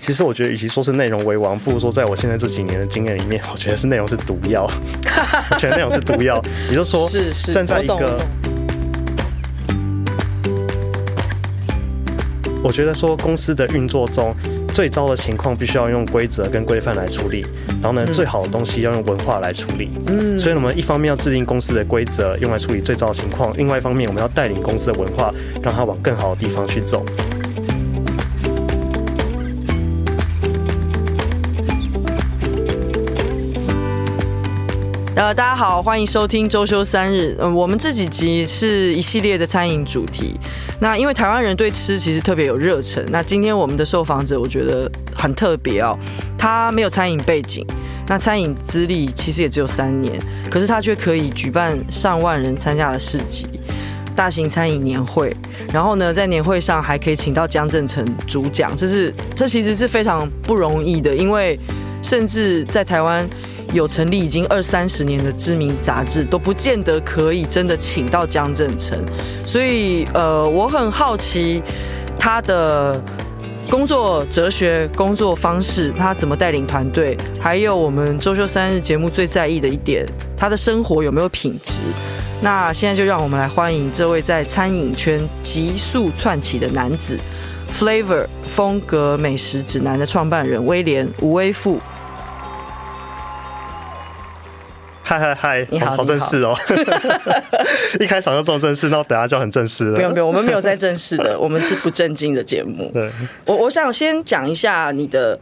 其实我觉得，与其说是内容为王，不如说在我现在这几年的经验里面，我觉得是内容是毒药。我觉得内容是毒药，也就是说，是是站在一个，我觉得说公司的运作中。最糟的情况必须要用规则跟规范来处理，然后呢，最好的东西要用文化来处理。嗯，所以我们一方面要制定公司的规则，用来处理最糟的情况；另外一方面，我们要带领公司的文化，让它往更好的地方去走。呃，大家好，欢迎收听周休三日。嗯、呃，我们这几集是一系列的餐饮主题。那因为台湾人对吃其实特别有热忱。那今天我们的受访者我觉得很特别哦，他没有餐饮背景，那餐饮资历其实也只有三年，可是他却可以举办上万人参加的市集、大型餐饮年会，然后呢，在年会上还可以请到江振诚主讲，这是这其实是非常不容易的，因为甚至在台湾。有成立已经二三十年的知名杂志都不见得可以真的请到江振成，所以呃，我很好奇他的工作哲学、工作方式，他怎么带领团队，还有我们周休三日节目最在意的一点，他的生活有没有品质？那现在就让我们来欢迎这位在餐饮圈急速窜起的男子，Flavor 风格美食指南的创办人威廉吴威富。嗨嗨嗨！你好，好正式哦！一开场就这么正式，那我等下就很正式了。不用不用，我们没有在正式的，我们是不正经的节目。对，我我想先讲一下你的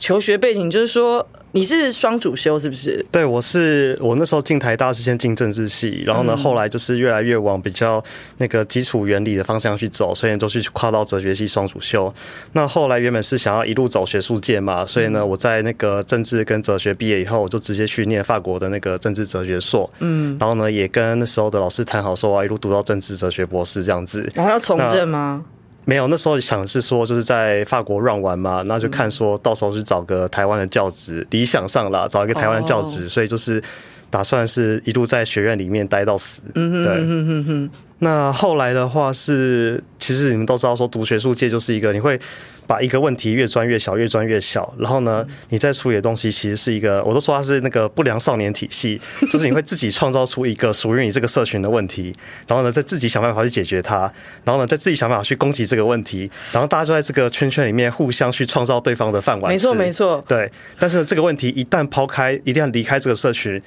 求学背景，就是说。你是双主修是不是？对，我是我那时候进台大是先进政治系，然后呢，后来就是越来越往比较那个基础原理的方向去走，所以就去跨到哲学系双主修。那后来原本是想要一路走学术界嘛，所以呢，我在那个政治跟哲学毕业以后，我就直接去念法国的那个政治哲学硕。嗯，然后呢，也跟那时候的老师谈好，说我要一路读到政治哲学博士这样子。然后要从政吗？没有，那时候想是说，就是在法国 run 完嘛，那就看说到时候去找个台湾的教职，理想上啦，找一个台湾的教职，所以就是打算是一路在学院里面待到死。嗯对。嗯那后来的话是，其实你们都知道，说读学术界就是一个你会。把一个问题越钻越小，越钻越小，然后呢，你在处理的东西其实是一个，我都说它是那个不良少年体系，就是你会自己创造出一个属于你这个社群的问题，然后呢，再自己想办法去解决它，然后呢，再自己想办法去攻击这个问题，然后大家就在这个圈圈里面互相去创造对方的饭碗。没错，没错。对，但是这个问题一旦抛开，一定要离开这个社群，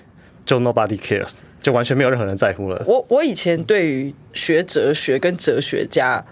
就 nobody cares，就完全没有任何人在乎了。我我以前对于学哲学跟哲学家，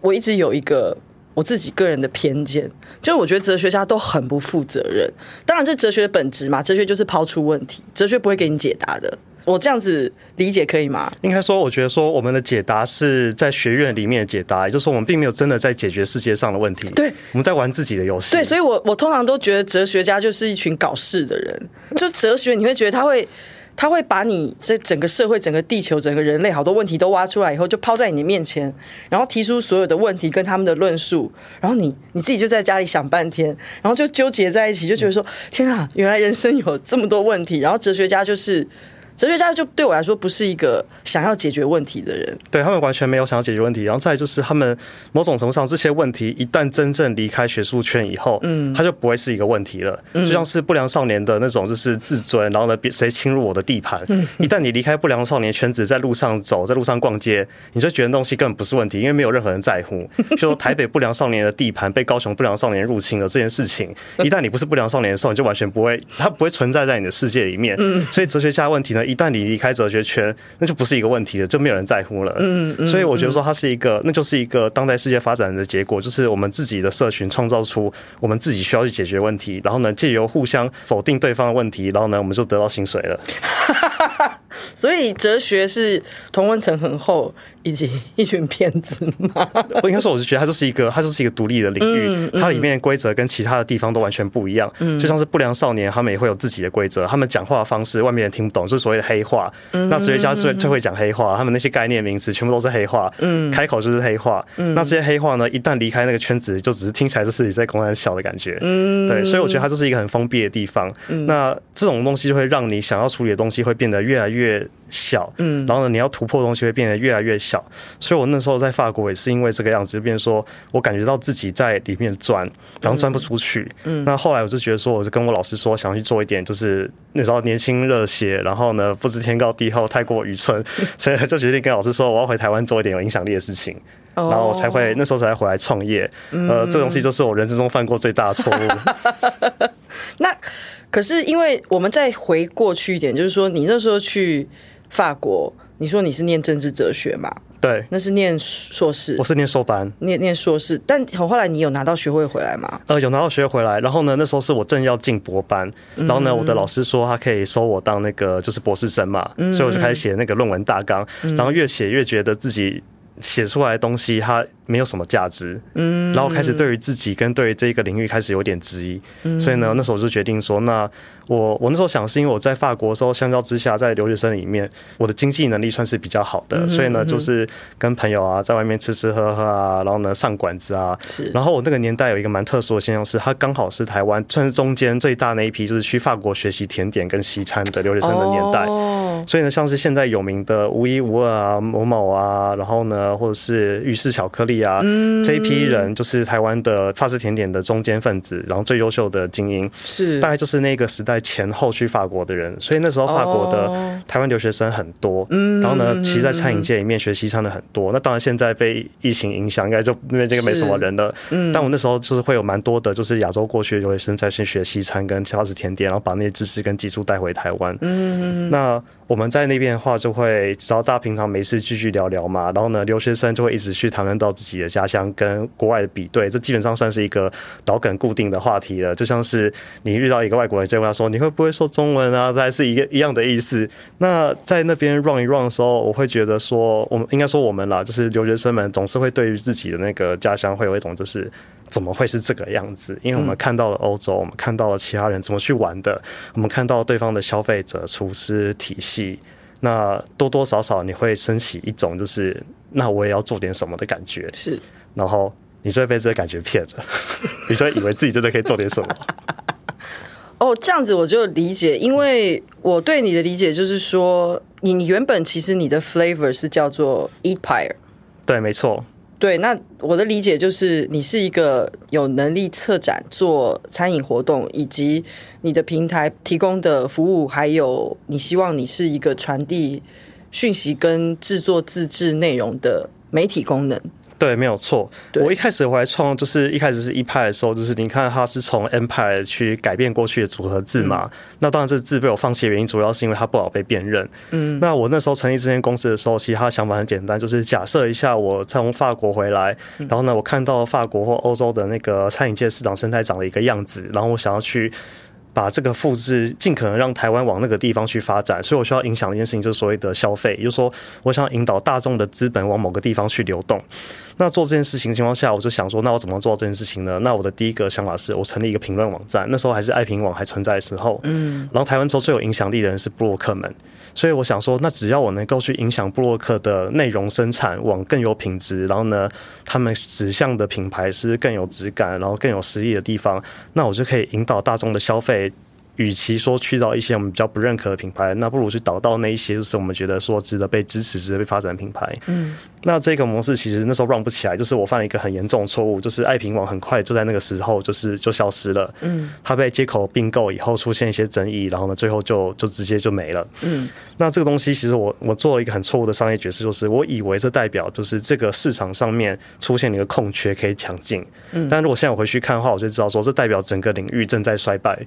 我一直有一个。我自己个人的偏见，就是我觉得哲学家都很不负责任。当然，这哲学的本质嘛，哲学就是抛出问题，哲学不会给你解答的。我这样子理解可以吗？应该说，我觉得说我们的解答是在学院里面的解答，也就是说，我们并没有真的在解决世界上的问题。对，我们在玩自己的游戏。对，所以我我通常都觉得哲学家就是一群搞事的人。就哲学，你会觉得他会。他会把你这整个社会、整个地球、整个人类好多问题都挖出来以后，就抛在你面前，然后提出所有的问题跟他们的论述，然后你你自己就在家里想半天，然后就纠结在一起，就觉得说：天啊，原来人生有这么多问题。然后哲学家就是。哲学家就对我来说不是一个想要解决问题的人，对他们完全没有想要解决问题。然后再就是他们某种程度上这些问题一旦真正离开学术圈以后，嗯，他就不会是一个问题了。就像是不良少年的那种就是自尊，然后呢，别谁侵入我的地盘，嗯一旦你离开不良少年圈子，在路上走，在路上逛街，你就觉得那东西根本不是问题，因为没有任何人在乎。就说台北不良少年的地盘被高雄不良少年入侵了这件事情，一旦你不是不良少年的时候，你就完全不会，他不会存在在你的世界里面。嗯所以哲学家问题呢，一旦你离开哲学圈，那就不是一个问题了，就没有人在乎了。嗯，嗯，所以我觉得说它是一个，那就是一个当代世界发展的结果，就是我们自己的社群创造出我们自己需要去解决问题，然后呢，借由互相否定对方的问题，然后呢，我们就得到薪水了。所以哲学是同温层很厚。以及一群骗子吗？我应该说，我就觉得它就是一个，它就是一个独立的领域，嗯嗯、它里面的规则跟其他的地方都完全不一样。嗯、就像是不良少年，他们也会有自己的规则，他们讲话的方式外面人听不懂，就是所谓的黑话。嗯、那哲学家最就会讲黑话，他们那些概念名词全部都是黑话，嗯、开口就是黑话。嗯、那这些黑话呢，一旦离开那个圈子，就只是听起来就是在公然笑的感觉。嗯、对，所以我觉得它就是一个很封闭的地方。嗯、那这种东西就会让你想要处理的东西会变得越来越越小，嗯，然后呢，你要突破的东西会变得越来越小。所以我那时候在法国也是因为这个样子，就变成说我感觉到自己在里面钻，然后钻不出去。嗯，那后来我就觉得说，我就跟我老师说，想要去做一点，就是那时候年轻热血，然后呢，不知天高地厚，太过愚蠢，所以就决定跟老师说，我要回台湾做一点有影响力的事情。然后我才会那时候才回来创业，呃，这东西就是我人生中犯过最大的错误。那可是因为我们再回过去一点，就是说你那时候去法国，你说你是念政治哲学嘛？对，那是念硕士，我是念硕班，念念硕士。但后来你有拿到学位回来吗？呃，有拿到学位回来。然后呢，那时候是我正要进博班，然后呢，我的老师说他可以收我当那个就是博士生嘛，所以我就开始写那个论文大纲，然后越写越觉得自己。写出来的东西，它没有什么价值，嗯，然后开始对于自己跟对于这个领域开始有点质疑，嗯，所以呢，那时候我就决定说，那我我那时候想是因为我在法国的时候，相较之下，在留学生里面，我的经济能力算是比较好的，所以呢，就是跟朋友啊，在外面吃吃喝喝啊，然后呢，上馆子啊，是，然后我那个年代有一个蛮特殊的现象是，它刚好是台湾算是中间最大那一批，就是去法国学习甜点跟西餐的留学生的年代，所以呢，像是现在有名的无一无二啊，某某啊，然后呢，或者是御氏巧克力啊，这一批人就是台湾的法式甜点的中坚分子，然后最优秀的精英，是大概就是那个时代。前后去法国的人，所以那时候法国的台湾留学生很多。嗯，然后呢，其实，在餐饮界里面学西餐的很多。那当然，现在被疫情影响，应该就因为这个没什么人了。嗯，但我那时候就是会有蛮多的，就是亚洲过去的留学生在去学西餐跟法式甜点，然后把那些知识跟技术带回台湾。嗯，那。我们在那边的话，就会只要大家平常没事继续聊聊嘛。然后呢，留学生就会一直去谈论到自己的家乡跟国外的比对，这基本上算是一个老梗固定的话题了。就像是你遇到一个外国人，就问他说：“你会不会说中文啊？”这还是一个一样的意思。那在那边 run 一 run 的时候，我会觉得说，我们应该说我们啦，就是留学生们总是会对于自己的那个家乡会有一种就是。怎么会是这个样子？因为我们看到了欧洲，我们看到了其他人怎么去玩的，我们看到对方的消费者、厨师体系，那多多少少你会升起一种就是，那我也要做点什么的感觉。是，然后你就会被这个感觉骗了，你就会以为自己真的可以做点什么。哦，这样子我就理解，因为我对你的理解就是说，你你原本其实你的 flavor 是叫做 Eatpire，对，没错。对，那我的理解就是，你是一个有能力策展做餐饮活动，以及你的平台提供的服务，还有你希望你是一个传递讯息跟制作自制内容的媒体功能。对，没有错。我一开始回来创，就是一开始是 Eatpire 的时候，就是你看它是从 Empire 去改变过去的组合字嘛。嗯、那当然，这个字被我放弃的原因，主要是因为它不好被辨认。嗯，那我那时候成立这间公司的时候，其实他的想法很简单，就是假设一下，我从法国回来，然后呢，我看到法国或欧洲的那个餐饮界市场生态长的一个样子，然后我想要去。把这个复制，尽可能让台湾往那个地方去发展，所以我需要影响的一件事情，就是所谓的消费，也就是说，我想引导大众的资本往某个地方去流动。那做这件事情的情况下，我就想说，那我怎么做这件事情呢？那我的第一个想法是我成立一个评论网站，那时候还是爱评网还存在的时候，嗯，然后台湾州最有影响力的人是布洛克们。所以我想说，那只要我能够去影响布洛克的内容生产往更有品质，然后呢，他们指向的品牌是更有质感，然后更有实力的地方，那我就可以引导大众的消费。与其说去到一些我们比较不认可的品牌，那不如去导到那一些就是我们觉得说值得被支持、值得被发展的品牌。嗯，那这个模式其实那时候 run 不起来，就是我犯了一个很严重的错误，就是爱评网很快就在那个时候就是就消失了。嗯，它被接口并购以后出现一些争议，然后呢，最后就就直接就没了。嗯，那这个东西其实我我做了一个很错误的商业决策，就是我以为这代表就是这个市场上面出现了一个空缺可以抢进。嗯，但如果现在我回去看的话，我就知道说这代表整个领域正在衰败。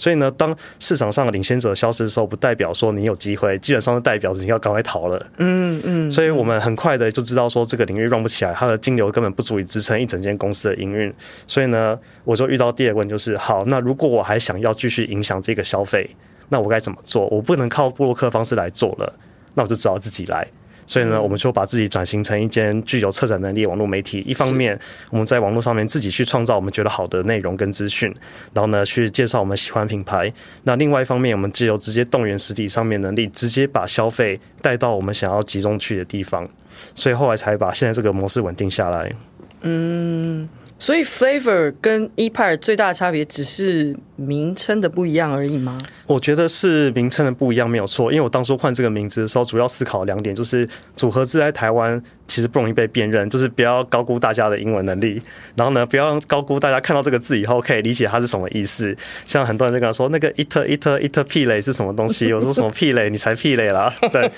所以呢，当市场上的领先者消失的时候，不代表说你有机会，基本上是代表你要赶快逃了。嗯嗯。嗯，所以我们很快的就知道说这个领域 run 不起来，它的金流根本不足以支撑一整间公司的营运。所以呢，我就遇到第二个问题，就是好，那如果我还想要继续影响这个消费，那我该怎么做？我不能靠布洛克方式来做了，那我就只好自己来。所以呢，我们就把自己转型成一间具有策展能力的网络媒体。一方面，我们在网络上面自己去创造我们觉得好的内容跟资讯，然后呢，去介绍我们喜欢品牌。那另外一方面，我们只有直接动员实体上面能力，直接把消费带到我们想要集中去的地方。所以后来才把现在这个模式稳定下来。嗯。所以 Flavor 跟 Eatpire 最大的差别只是名称的不一样而已吗？我觉得是名称的不一样没有错，因为我当初换这个名字的时候，主要思考两点，就是组合字在台湾其实不容易被辨认，就是不要高估大家的英文能力，然后呢，不要高估大家看到这个字以后可以理解它是什么意思。像很多人就跟他说那个 it it it 屁嘞是什么东西，我说什么屁嘞，你才屁嘞啦，对，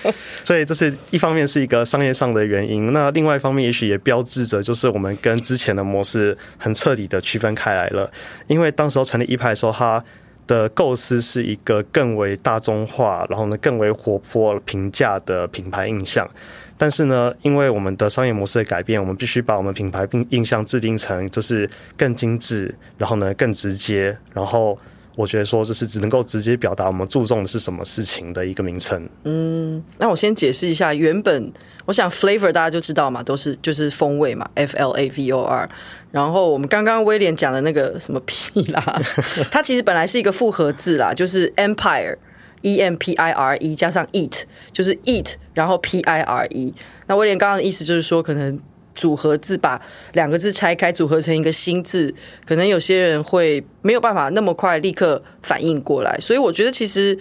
所以这是一方面是一个商业上的原因，那另外一方面也许也标志着就是我们跟之前的模式很彻底的区分开来了，因为当时候成立一派的时候，它的构思是一个更为大众化，然后呢更为活泼、平价的品牌印象。但是呢，因为我们的商业模式的改变，我们必须把我们品牌印象制定成就是更精致，然后呢更直接，然后我觉得说这是只能够直接表达我们注重的是什么事情的一个名称。嗯，那我先解释一下，原本我想 flavor 大家就知道嘛，都是就是风味嘛，F L A V O R。然后我们刚刚威廉讲的那个什么屁啦，它其实本来是一个复合字啦，就是 empire。E M P I R E 加上 eat 就是 eat，然后 P I R E。那威廉刚刚的意思就是说，可能组合字把两个字拆开，组合成一个新字，可能有些人会没有办法那么快立刻反应过来。所以我觉得其实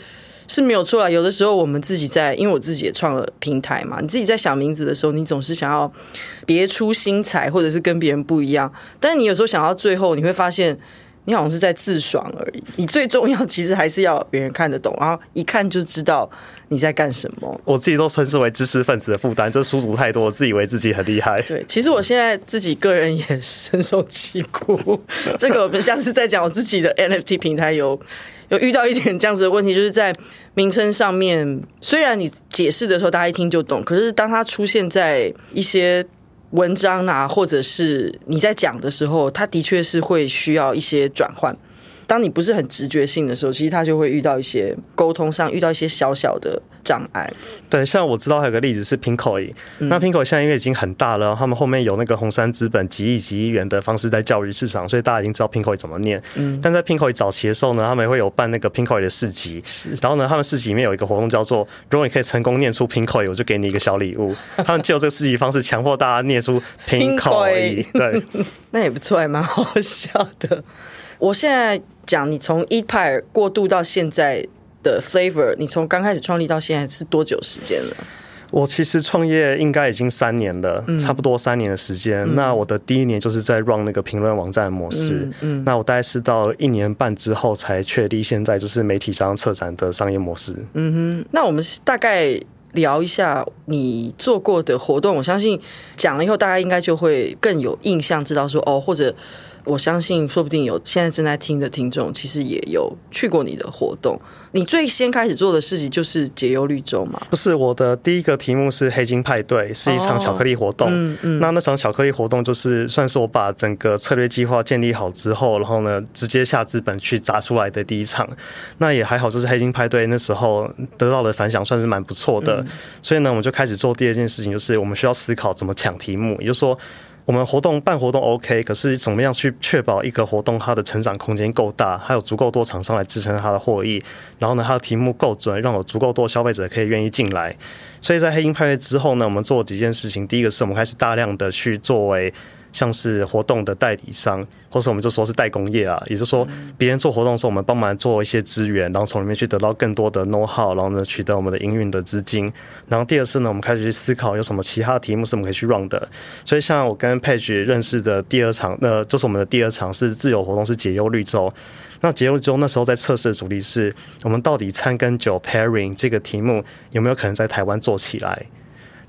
是没有错啦。有的时候我们自己在，因为我自己也创了平台嘛，你自己在想名字的时候，你总是想要别出心裁，或者是跟别人不一样。但是你有时候想到最后，你会发现。你好像是在自爽而已，你最重要其实还是要别人看得懂，然后一看就知道你在干什么。我自己都称之为知识分子的负担，这书读太多，自以为自己很厉害。对，其实我现在自己个人也深受其苦。这个我们下次再讲。我自己的 NFT 平台有有遇到一点这样子的问题，就是在名称上面，虽然你解释的时候大家一听就懂，可是当它出现在一些。文章啊，或者是你在讲的时候，它的确是会需要一些转换。当你不是很直觉性的时候，其实他就会遇到一些沟通上遇到一些小小的障碍。对，像我知道还有个例子是 Pinkoi，嗯、那 Pinkoi 现在因为已经很大了，他们后面有那个红杉资本几亿几亿元的方式在教育市场，所以大家已经知道 Pinkoi 怎么念。嗯，但在 Pinkoi 早期的时候呢，他们也会有办那个 Pinkoi 的市集，是。然后呢，他们市集里面有一个活动叫做“如果你可以成功念出 Pinkoi，我就给你一个小礼物”。他们就这个市集方式强迫大家念出 Pinkoi，对，那也不错，还蛮好笑的。我现在讲，你从 Eatpie 过渡到现在的 Flavor，你从刚开始创立到现在是多久时间了？我其实创业应该已经三年了，嗯、差不多三年的时间。嗯、那我的第一年就是在 run 那个评论网站模式，嗯，嗯，那我大概是到一年半之后才确立现在就是媒体商策展的商业模式。嗯哼，那我们大概聊一下你做过的活动，我相信讲了以后大家应该就会更有印象，知道说哦，或者。我相信，说不定有现在正在听的听众，其实也有去过你的活动。你最先开始做的事情就是解忧绿洲嘛？不是，我的第一个题目是黑金派对，是一场巧克力活动。嗯嗯。那那场巧克力活动就是算是我把整个策略计划建立好之后，然后呢，直接下资本去砸出来的第一场。那也还好，就是黑金派对那时候得到的反响算是蛮不错的。所以呢，我们就开始做第二件事情，就是我们需要思考怎么抢题目，也就是说。我们活动办活动 OK，可是怎么样去确保一个活动它的成长空间够大，还有足够多厂商来支撑它的获益，然后呢，它的题目够准，让有足够多消费者可以愿意进来。所以在黑鹰派对之后呢，我们做了几件事情。第一个是我们开始大量的去作为。像是活动的代理商，或是我们就说是代工业啊，也就是说，别人做活动的时候，我们帮忙做一些资源，然后从里面去得到更多的 know how，然后呢，取得我们的营运的资金。然后第二次呢，我们开始去思考有什么其他的题目是我们可以去 run 的。所以像我跟 Page 认识的第二场，那就是我们的第二场是自由活动，是解忧绿洲。那解忧绿洲那时候在测试的主题是我们到底餐跟酒 pairing 这个题目有没有可能在台湾做起来？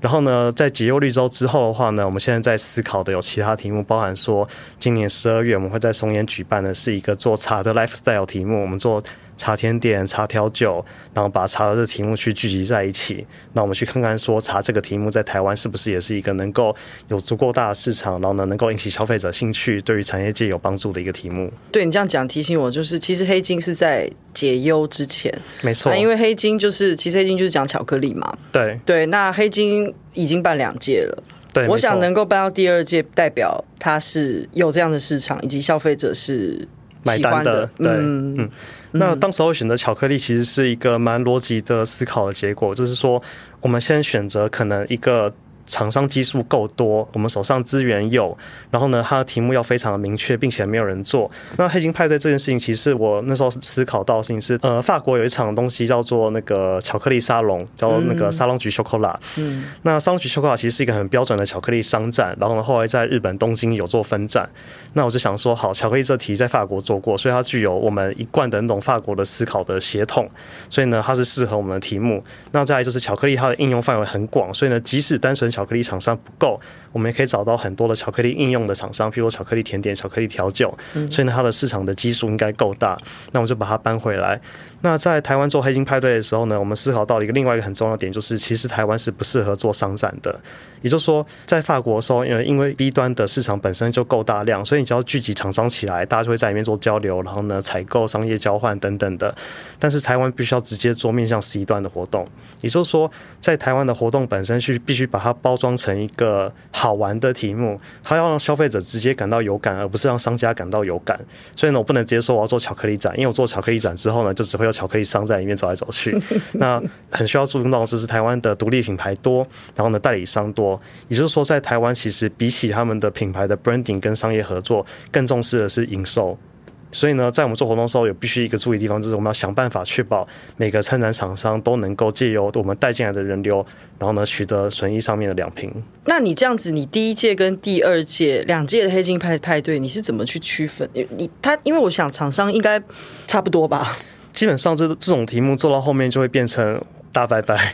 然后呢，在解忧绿洲之后的话呢，我们现在在思考的有其他题目，包含说今年十二月我们会在松烟举办的是一个做茶的 lifestyle 题目，我们做。茶甜点、茶调酒，然后把茶的这个题目去聚集在一起。那我们去看看，说茶这个题目在台湾是不是也是一个能够有足够大的市场，然后呢，能够引起消费者兴趣，对于产业界有帮助的一个题目。对，你这样讲提醒我，就是其实黑金是在解忧之前，没错。因为黑金就是其实黑金就是讲巧克力嘛。对对，那黑金已经办两届了。对，我想能够办到第二届，代表它是有这样的市场，以及消费者是买单的。对，嗯。嗯那当时候选择巧克力，其实是一个蛮逻辑的思考的结果，就是说，我们先选择可能一个厂商基数够多，我们手上资源有，然后呢，它的题目要非常的明确，并且没有人做。那黑金派对这件事情，其实我那时候思考到的事情是，呃，法国有一场东西叫做那个巧克力沙龙，叫做那个沙龙局巧克力。嗯，那沙龙局巧克力其实是一个很标准的巧克力商战，然后呢，后来在日本东京有做分站。那我就想说，好，巧克力这题在法国做过，所以它具有我们一贯的那种法国的思考的协同，所以呢，它是适合我们的题目。那再来就是巧克力，它的应用范围很广，所以呢，即使单纯巧克力厂商不够，我们也可以找到很多的巧克力应用的厂商，譬如巧克力甜点、巧克力调酒，所以呢，它的市场的基数应该够大。那我们就把它搬回来。那在台湾做黑金派对的时候呢，我们思考到了一个另外一个很重要的点，就是其实台湾是不适合做商展的。也就是说，在法国的时候，因为因为 B 端的市场本身就够大量，所以你只要聚集厂商起来，大家就会在里面做交流，然后呢，采购、商业交换等等的。但是台湾必须要直接做面向 C 端的活动，也就是说，在台湾的活动本身去必须把它包装成一个好玩的题目，它要让消费者直接感到有感，而不是让商家感到有感。所以呢，我不能直接说我要做巧克力展，因为我做巧克力展之后呢，就只会有巧克力商在里面走来走去。那很需要注重到就是，台湾的独立品牌多，然后呢，代理商多，也就是说，在台湾其实比起他们的品牌的 branding 跟商业合作，更重视的是营收。所以呢，在我们做活动的时候，有必须一个注意的地方，就是我们要想办法确保每个参展厂商都能够借由我们带进来的人流，然后呢，取得损益上面的两平。那你这样子，你第一届跟第二届两届的黑金派派对，你是怎么去区分？你他，因为我想厂商应该差不多吧。基本上这这种题目做到后面就会变成大拜拜。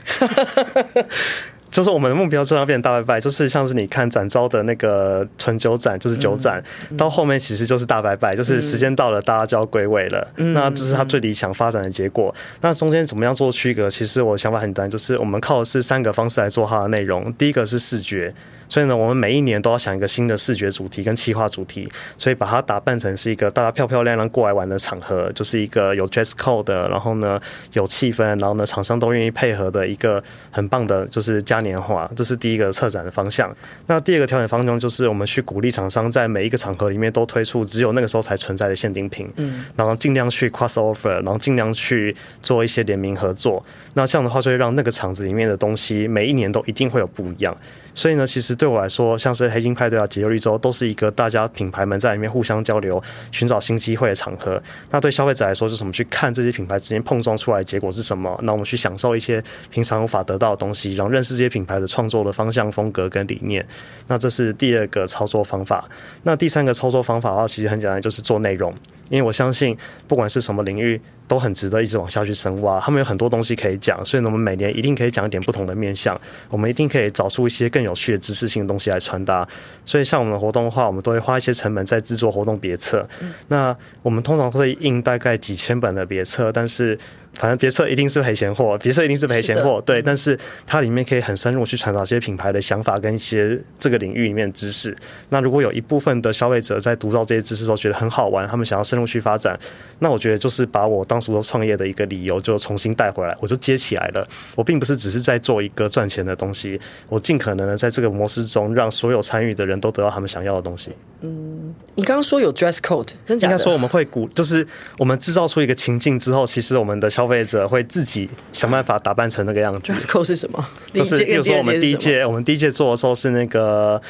就是我们的目标，是要变大拜拜，就是像是你看展昭的那个纯酒展，就是酒展，到后面其实就是大拜拜，就是时间到了，大家就要归位了。嗯、那这是他最理想发展的结果。嗯、那中间怎么样做区隔？其实我的想法很单，就是我们靠的是三个方式来做它的内容。第一个是视觉。所以呢，我们每一年都要想一个新的视觉主题跟企划主题，所以把它打扮成是一个大家漂漂亮亮过来玩的场合，就是一个有 dress code 的，然后呢有气氛，然后呢厂商都愿意配合的一个很棒的，就是嘉年华，这是第一个策展的方向。那第二个调整方向就是我们去鼓励厂商在每一个场合里面都推出只有那个时候才存在的限定品，嗯，然后尽量去 cross over，然后尽量去做一些联名合作。那这样的话就会让那个场子里面的东西每一年都一定会有不一样。所以呢，其实对我来说，像是黑金派对啊、解忧绿洲，都是一个大家品牌们在里面互相交流、寻找新机会的场合。那对消费者来说，就是我们去看这些品牌之间碰撞出来的结果是什么？那我们去享受一些平常无法得到的东西，然后认识这些品牌的创作的方向、风格跟理念。那这是第二个操作方法。那第三个操作方法的话，其实很简单，就是做内容。因为我相信，不管是什么领域，都很值得一直往下去深挖。他们有很多东西可以讲，所以呢，我们每年一定可以讲一点不同的面向。我们一定可以找出一些更有趣的知识性的东西来传达。所以，像我们的活动的话，我们都会花一些成本在制作活动别册。那我们通常会印大概几千本的别册，但是。反正别册一定是赔钱货，别册一定是赔钱货，对。但是它里面可以很深入去传达这些品牌的想法跟一些这个领域里面的知识。那如果有一部分的消费者在读到这些知识的时候觉得很好玩，他们想要深入去发展，那我觉得就是把我当初都创业的一个理由就重新带回来，我就接起来了。我并不是只是在做一个赚钱的东西，我尽可能的在这个模式中让所有参与的人都得到他们想要的东西。嗯，你刚刚说有 dress code，真假的？应该说我们会鼓，就是我们制造出一个情境之后，其实我们的消费者会自己想办法打扮成那个样子。code 是什么？就是比如说我们第一届，我们第一届做的时候是那个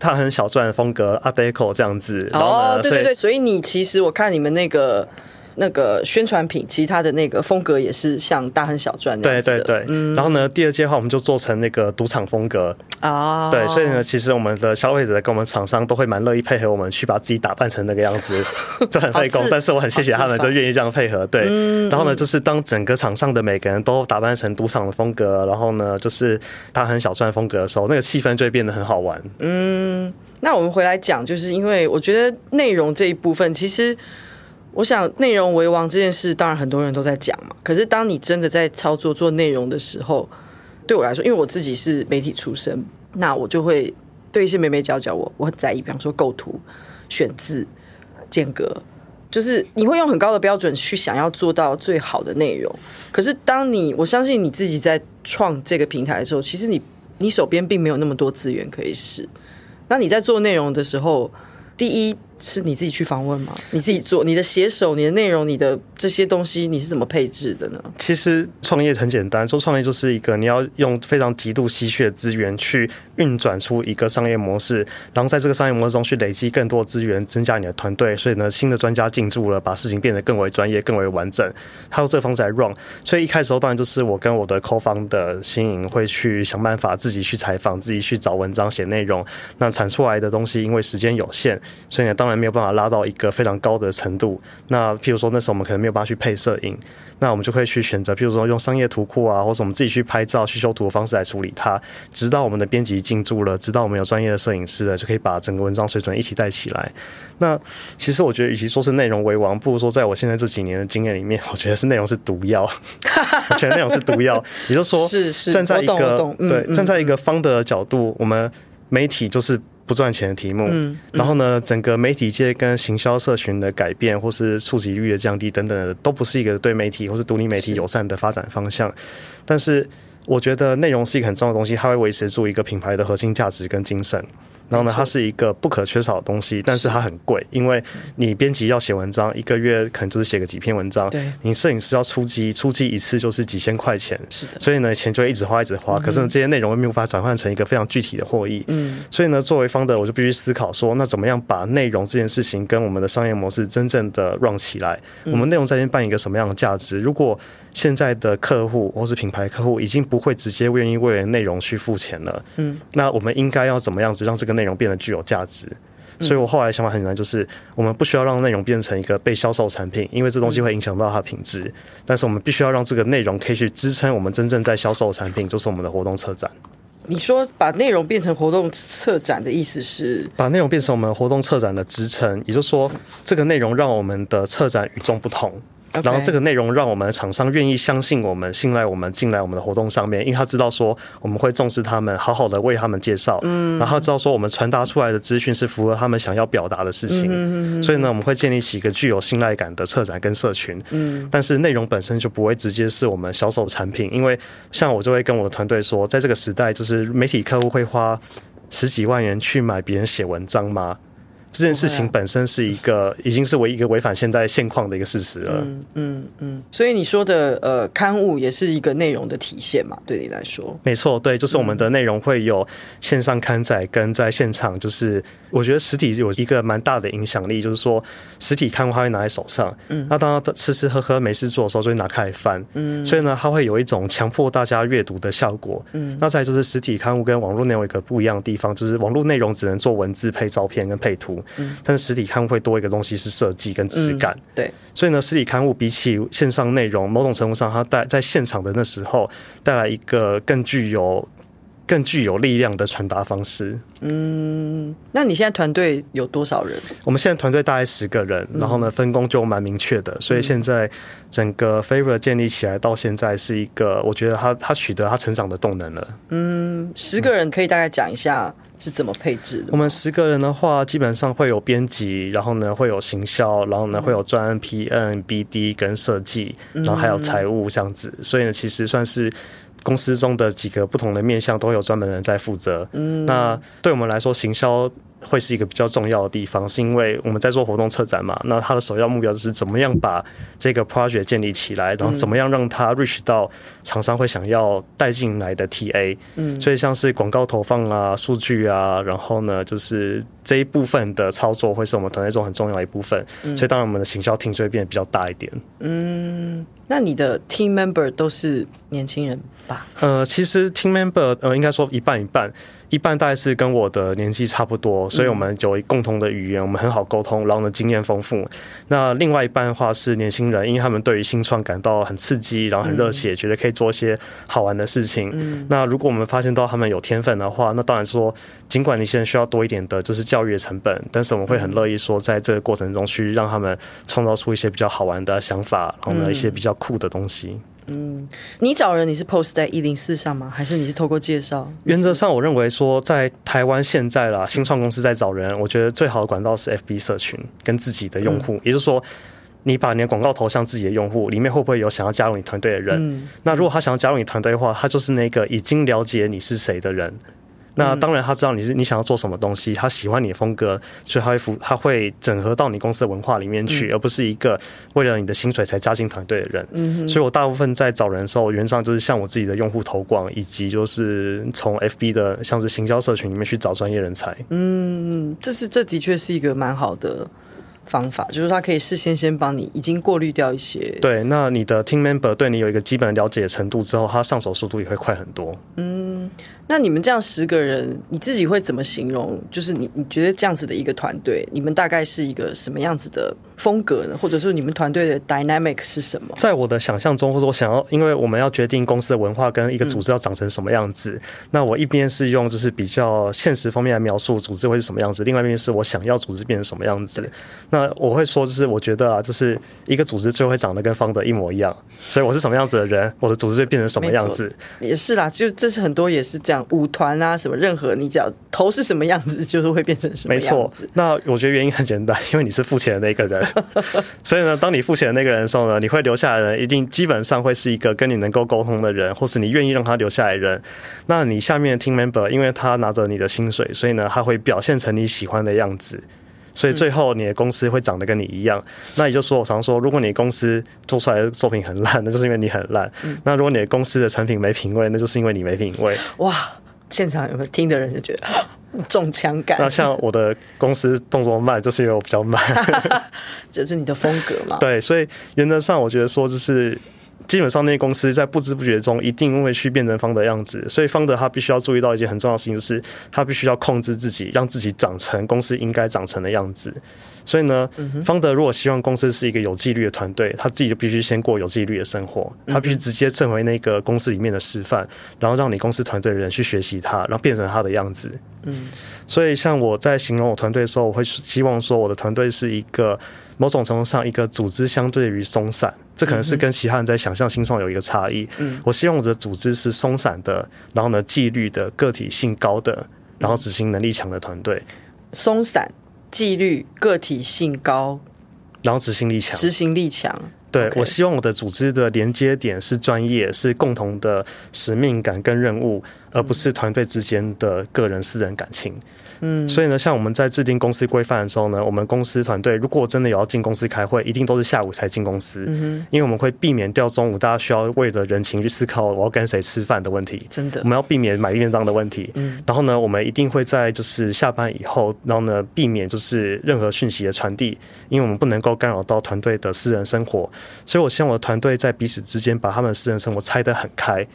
它很小众的风格 Art Deco 这样子。哦，对对对，所以你其实我看你们那个。那个宣传品，其实它的那个风格也是像大亨小传那样的。对对对，嗯。然后呢，第二阶的话，我们就做成那个赌场风格啊。对，所以呢，其实我们的消费者跟我们厂商都会蛮乐意配合我们，去把自己打扮成那个样子，就很费工。但是我很谢谢他们，就愿意这样配合。对。然后呢，就是当整个场上的每个人都打扮成赌场的风格，然后呢，就是大亨小传风格的时候，那个气氛就会变得很好玩。嗯，那我们回来讲，就是因为我觉得内容这一部分，其实。我想内容为王这件事，当然很多人都在讲嘛。可是当你真的在操作做内容的时候，对我来说，因为我自己是媒体出身，那我就会对一些美眉角角，我我很在意。比方说构图、选字、间隔，就是你会用很高的标准去想要做到最好的内容。可是当你我相信你自己在创这个平台的时候，其实你你手边并没有那么多资源可以使。那你在做内容的时候，第一，是你自己去访问吗？你自己做你的写手、你的内容、你的这些东西，你是怎么配置的呢？其实创业很简单，说创业就是一个你要用非常极度稀缺的资源去运转出一个商业模式，然后在这个商业模式中去累积更多资源，增加你的团队。所以呢，新的专家进驻了，把事情变得更为专业、更为完整。他用这个方式来 run。所以一开始当然就是我跟我的 co-founder 新颖会去想办法，自己去采访，自己去找文章写内容。那产出来的东西因为时间有限，所以呢，当然没有办法拉到一个非常高的程度。那譬如说那时候我们可能没有办法去配摄影，那我们就可以去选择，譬如说用商业图库啊，或者我们自己去拍照、去修图的方式来处理它。直到我们的编辑进驻了，直到我们有专业的摄影师了，就可以把整个文章水准一起带起来。那其实我觉得，与其说是内容为王，不如说在我现在这几年的经验里面，我觉得是内容是毒药。我觉得内容是毒药，也就是说，是是站在一个对站在一个方的角度，我们媒体就是不赚钱的题目。然后呢，整个媒体界跟行销社群的改变，或是触及率的降低等等的，都不是一个对媒体或是独立媒体友善的发展方向。但是，我觉得内容是一个很重要的东西，它会维持住一个品牌的核心价值跟精神。然后呢，它是一个不可缺少的东西，但是它很贵，因为你编辑要写文章，一个月可能就是写个几篇文章，对，你摄影师要出机，出机一次就是几千块钱，是的，所以呢，钱就会一直花，一直花。可是呢，这些内容又没有办法转换成一个非常具体的获益，嗯，所以呢，作为 founder，我就必须思考说，那怎么样把内容这件事情跟我们的商业模式真正的 run 起来？我们内容在这边扮演一个什么样的价值？如果现在的客户或是品牌客户已经不会直接愿意为了内容去付钱了，嗯，那我们应该要怎么样子让这个内容变得具有价值？所以我后来想法很简单，就是我们不需要让内容变成一个被销售产品，因为这东西会影响到它的品质。但是我们必须要让这个内容可以去支撑我们真正在销售的产品，就是我们的活动策展。你说把内容变成活动策展的意思是？把内容变成我们活动策展的支撑，也就是说，这个内容让我们的策展与众不同。然后这个内容让我们的厂商愿意相信我们、信赖我们进来我们的活动上面，因为他知道说我们会重视他们，好好的为他们介绍。嗯，然后知道说我们传达出来的资讯是符合他们想要表达的事情嗯。所以呢，我们会建立起一个具有信赖感的策展跟社群。嗯，但是内容本身就不会直接是我们销售的产品，因为像我就会跟我的团队说，在这个时代，就是媒体客户会花十几万元去买别人写文章吗？这件事情本身是一个，已经是唯一一个违反现在现况的一个事实了。嗯嗯嗯。所以你说的呃，刊物也是一个内容的体现嘛？对你来说，没错，对，就是我们的内容会有线上刊载跟在现场，就是我觉得实体有一个蛮大的影响力，就是说实体刊物它会拿在手上，嗯，那当他吃吃喝喝没事做的时候，就会拿开来翻，嗯，所以呢，它会有一种强迫大家阅读的效果，嗯，那再就是实体刊物跟网络内容一个不一样的地方，就是网络内容只能做文字配照片跟配图。嗯，但是实体刊物会多一个东西是设计跟质感，嗯，对，所以呢，实体刊物比起线上内容，某种程度上，它带在现场的那时候带来一个更具有、更具有力量的传达方式。嗯，那你现在团队有多少人？我们现在团队大概十个人，然后呢，分工就蛮明确的，嗯，所以现在整个 Favor 建立起来到现在是一个，我觉得他他取得他成长的动能了。嗯，十个人可以大概讲一下。是怎么配置的？我们十个人的话，基本上会有编辑，然后呢会有行销，然后呢会有专案 PNBD 跟设计，然后还有财务这样子。所以呢，其实算是公司中的几个不同的面向都有专门人在负责。嗯，那对我们来说，行销。会是一个比较重要的地方，是因为我们在做活动策展嘛。那它的首要目标就是怎么样把这个 project 建立起来，然后怎么样让它 reach 到厂商会想要带进来的 TA。嗯，所以像是广告投放啊、数据啊，然后呢，就是这一部分的操作会是我们团队中很重要的一部分。所以当然我们的行销 team 就会变得比较大一点。嗯，那你的 team member 都是年轻人吧？呃，其实 team member 呃，应该说一半一半。一半大概是跟我的年纪差不多，所以我们有共同的语言，我们很好沟通，然后呢经验丰富。那另外一半的话是年轻人，因为他们对于新创感到很刺激，然后很热血，觉得可以做一些好玩的事情。嗯那如果我们发现到他们有天分的话，那当然说，尽管你现在需要多一点的就是教育的成本，但是我们会很乐意说，在这个过程中去让他们创造出一些比较好玩的想法，然后呢一些比较酷的东西。嗯，你找人你是 post 在一零四上吗？还是你是透过介绍？原则上，我认为说在台湾现在啦，新创公司在找人，我觉得最好的管道是 FB 社群跟自己的用户，嗯、也就是说，你把你的广告投向自己的用户，里面会不会有想要加入你团队的人？嗯、那如果他想要加入你团队的话，他就是那个已经了解你是谁的人。那当然他知道你是你想要做什么东西，他喜欢你的风格，所以他会服他会整合到你公司的文化里面去，嗯、而不是一个为了你的薪水才加进团队的人。嗯，所以我大部分在找人的时候，原则上就是向我自己的用户投广，以及就是从 FB 的像是行销社群里面去找专业人才。嗯，这是这的确是一个蛮好的。方法就是他可以事先先帮你已经过滤掉一些。对，那你的 team member 对你有一个基本的了解程度之后，他上手速度也会快很多。嗯。那你们这样十个人，你自己会怎么形容？就是你你觉得这样子的一个团队，你们大概是一个什么样子的风格呢？或者说你们团队的 dynamic 是什么？在我的想象中，或者我想要，因为我们要决定公司的文化跟一个组织要长成什么样子，嗯、那我一边是用就是比较现实方面来描述组织会是什么样子，另外一边是我想要组织变成什么样子。那我会说，就是我觉得啊，就是一个组织就会长得跟 founder 一模一样，所以我是什么样子的人，我的组织就变成什么样子。也是啦，就这是很多也是这样。舞团啊，什么任何你只要头是什么样子，就是会变成什么样子。没错，那我觉得原因很简单，因为你是付钱的那个人，所以呢，当你付钱的那个人的时候呢，你会留下来的人一定基本上会是一个跟你能够沟通的人，或是你愿意让他留下来的人。那你下面的 team member，因为他拿着你的薪水，所以呢，他会表现成你喜欢的样子。所以最后你的公司会长得跟你一样，嗯、那也就是说，我常说，如果你公司做出来的作品很烂，那就是因为你很烂。嗯、那如果你的公司的产品没品味，那就是因为你没品味。哇，现场有没有听的人就觉得中枪感？那像我的公司动作慢，就是因为我比较慢，这是你的风格嘛？对，所以原则上我觉得说就是。基本上那些公司在不知不觉中一定会去变成 founder 的样子，所以 founder 他必须要注意到一件很重要的事情，就是他必须要控制自己，让自己长成公司应该长成的样子。所以呢，founder 如果希望公司是一个有纪律的团队，他自己就必须先过有纪律的生活，他必须直接成为那个公司里面的示范，然后让你公司团队的人去学习他，然后变成他的样子。嗯，所以像我在形容我团队的时候，我会希望说我的团队是一个。某种程度上，一个组织相对于松散，这可能是跟其他人在想象新创有一个差异。嗯，我希望我的组织是松散的，然后呢，纪律的、个体性高的，然后执行能力强的团队。松散、纪律、个体性高，然后执行力强。执行力强。对我希望我的组织的连接点是专业，是共同的使命感跟任务，而不是团队之间的个人私人感情。嗯，所以呢，像我们在制定公司规范的时候呢，我们公司团队如果真的有要进公司开会，一定都是下午才进公司，嗯，因为我们会避免掉中午大家需要为了人情去思考我要跟谁吃饭的问题，真的，我们要避免买便当的问题，嗯，然后呢，我们一定会在就是下班以后，然后呢，避免就是任何讯息的传递，因为我们不能够干扰到团队的私人生活，所以我希望我的团队在彼此之间把他们的私人生活拆得很开。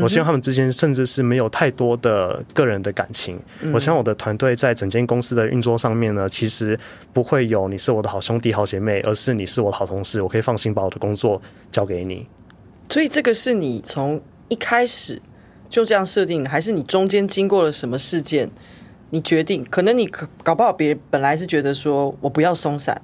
我希望他们之间甚至是没有太多的个人的感情。我希望我的团队在整间公司的运作上面呢，其实不会有你是我的好兄弟、好姐妹，而是你是我的好同事，我可以放心把我的工作交给你。所以这个是你从一开始就这样设定的，还是你中间经过了什么事件，你决定？可能你搞不好别人本来是觉得说我不要松散，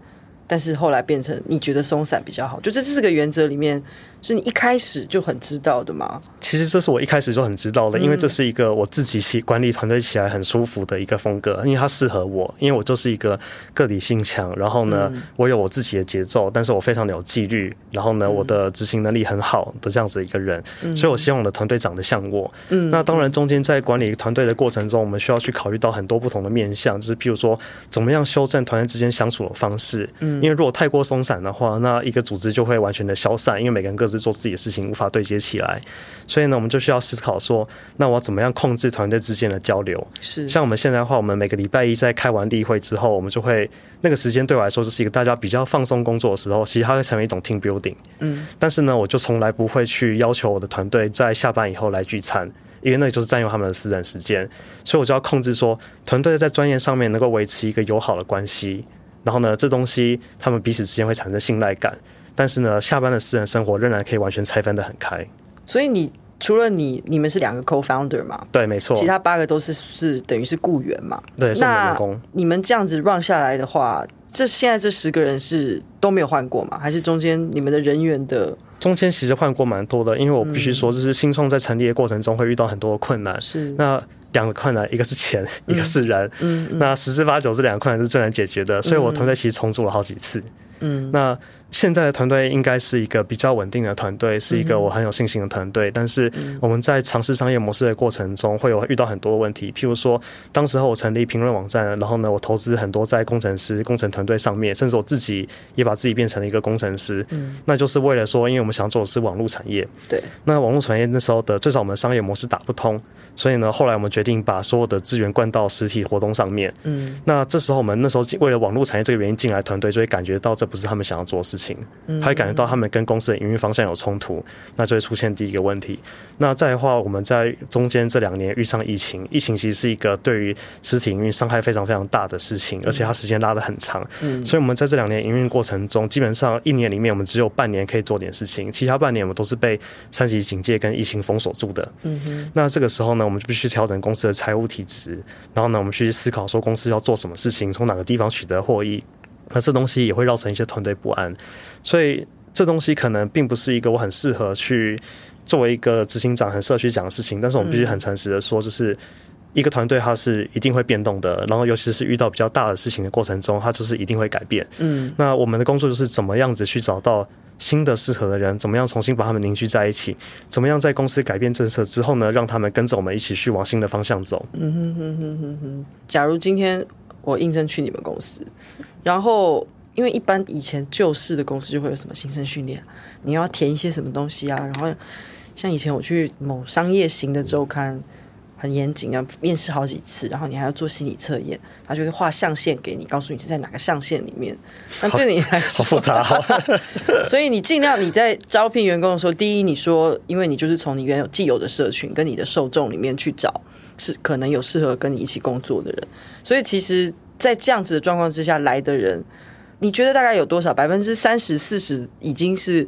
但是后来变成你觉得松散比较好，就这四个原则里面。是你一开始就很知道的吗？其实这是我一开始就很知道的，因为这是一个我自己起管理团队起来很舒服的一个风格，因为它适合我，因为我就是一个个体性强，然后呢，我有我自己的节奏，但是我非常的有纪律，然后呢，我的执行能力很好的这样子一个人，所以我希望我的团队长得像我。嗯，那当然中间在管理团队的过程中，我们需要去考虑到很多不同的面向，就是譬如说怎么样修正团队之间相处的方式。嗯，因为如果太过松散的话，那一个组织就会完全的消散，因为每个人各是做自己的事情，无法对接起来，所以呢，我们就需要思考说，那我要怎么样控制团队之间的交流？是像我们现在的话，我们每个礼拜一在开完例会之后，我们就会那个时间对我来说就是一个大家比较放松工作的时候，其实它会成为一种 team building。嗯，但是呢，我就从来不会去要求我的团队在下班以后来聚餐，因为那就是占用他们的私人时间，所以我就要控制说，团队在专业上面能够维持一个友好的关系，然后呢，这东西他们彼此之间会产生信赖感。但是呢，下班的私人生活仍然可以完全拆分的很开。所以你除了你，你们是两个 co-founder 嘛？对，没错。其他八个都是是等于是雇员嘛？对，是员工。你们这样子 run 下来的话，这现在这十个人是都没有换过吗？还是中间你们的人员的？中间其实换过蛮多的，因为我必须说，就是新创在成立的过程中会遇到很多的困难。是。那两个困难，一个是钱，一个是人。嗯。嗯，那十之八九这两个困难是最难解决的，所以我团队其实重组了好几次。嗯。那现在的团队应该是一个比较稳定的团队，是一个我很有信心的团队。但是我们在尝试商业模式的过程中，会有遇到很多问题。譬如说，当时候我成立评论网站，然后呢，我投资很多在工程师、工程团队上面，甚至我自己也把自己变成了一个工程师。那就是为了说，因为我们想做的是网络产业。对。那网络产业那时候的最少我们的商业模式打不通，所以呢，后来我们决定把所有的资源灌到实体活动上面。嗯。那这时候我们那时候为了网络产业这个原因进来团队，就会感觉到这不是他们想要做的事情。他会感觉到他们跟公司的营运方向有冲突，那就会出现第一个问题。那再的话，我们在中间这两年遇上疫情，疫情其实是一个对于实体营运伤害非常非常大的事情，而且它时间拉得很长。嗯，所以我们在这两年营运过程中，基本上一年里面我们只有半年可以做点事情，其他半年我们都是被三级警戒跟疫情封锁住的。嗯哼。那这个时候呢，我们就必须调整公司的财务体质，然后呢，我们去思考说公司要做什么事情，从哪个地方取得获益。那这东西也会造成一些团队不安，所以这东西可能并不是一个我很适合去作为一个执行长很社区讲的事情。但是我们必须很诚实的说，就是一个团队它是一定会变动的，然后尤其是遇到比较大的事情的过程中，它就是一定会改变。嗯，那我们的工作就是怎么样子去找到新的适合的人，怎么样重新把他们凝聚在一起，怎么样在公司改变政策之后呢，让他们跟着我们一起去往新的方向走。嗯哼哼哼哼哼。假如今天我应征去你们公司。然后，因为一般以前旧式的公司就会有什么新生训练，你要填一些什么东西啊？然后，像以前我去某商业型的周刊，很严谨，啊面试好几次，然后你还要做心理测验，他就会画象限给你，告诉你是在哪个象限里面。那对你来说，好复杂。所以你尽量你在招聘员工的时候，第一你说，因为你就是从你原有既有的社群跟你的受众里面去找，是可能有适合跟你一起工作的人。所以其实。在这样子的状况之下来的人，你觉得大概有多少？百分之三十、四十已经是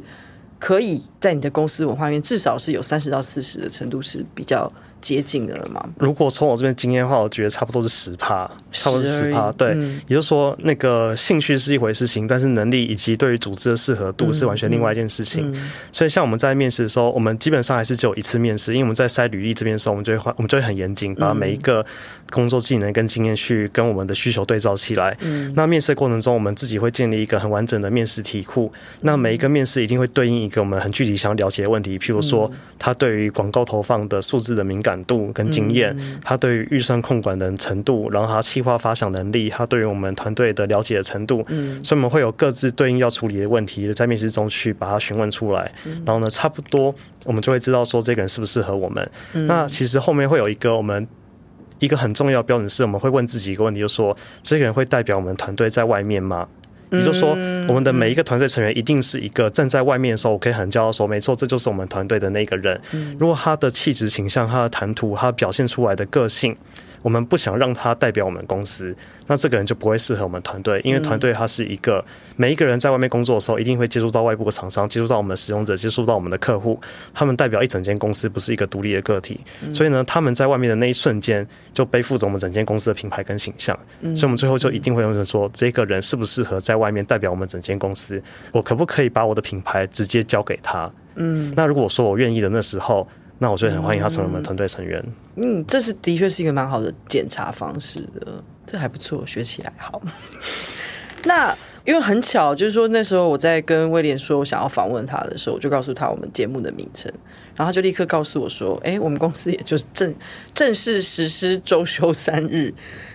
可以在你的公司文化里面，至少是有三十到四十的程度是比较。接近的了嘛？如果从我这边经验的话，我觉得差不多是十趴，差不多是十趴。对，嗯、也就是说，那个兴趣是一回事情，但是能力以及对于组织的适合度是完全另外一件事情。嗯嗯、所以，像我们在面试的时候，我们基本上还是只有一次面试，因为我们在筛履历这边的时候，我们就会我们就会很严谨，把每一个工作技能跟经验去跟我们的需求对照起来。嗯、那面试过程中，我们自己会建立一个很完整的面试题库。那每一个面试一定会对应一个我们很具体想要了解的问题，譬如说，他对于广告投放的数字的敏感。度跟经验，他对于预算控管的程度，然后他企划发想能力，他对于我们团队的了解的程度，嗯，所以我们会有各自对应要处理的问题，在面试中去把它询问出来，然后呢，差不多我们就会知道说这个人适不适合我们。那其实后面会有一个我们一个很重要的标准是，我们会问自己一个问题，就是说这个人会代表我们团队在外面吗？也就是说，我们的每一个团队成员一定是一个站在外面的时候，我可以很骄傲说，没错，这就是我们团队的那个人。如果他的气质倾向、他的谈吐、他表现出来的个性，我们不想让他代表我们公司。那这个人就不会适合我们团队，因为团队它是一个每一个人在外面工作的时候，一定会接触到外部的厂商，接触到我们的使用者，接触到我们的客户，他们代表一整间公司，不是一个独立的个体。所以呢，他们在外面的那一瞬间，就背负着我们整间公司的品牌跟形象。所以，我们最后就一定会问说，这个人适不适合在外面代表我们整间公司？我可不可以把我的品牌直接交给他？嗯，那如果说我愿意的那时候，那我就很欢迎他成为我们团队成员。嗯，这是的确是一个蛮好的检查方式的。这还不错，学起来好。那因为很巧，就是说那时候我在跟威廉说我想要访问他的时候，我就告诉他我们节目的名称，然后他就立刻告诉我说：“哎，我们公司也就是正正式实施周休三日。”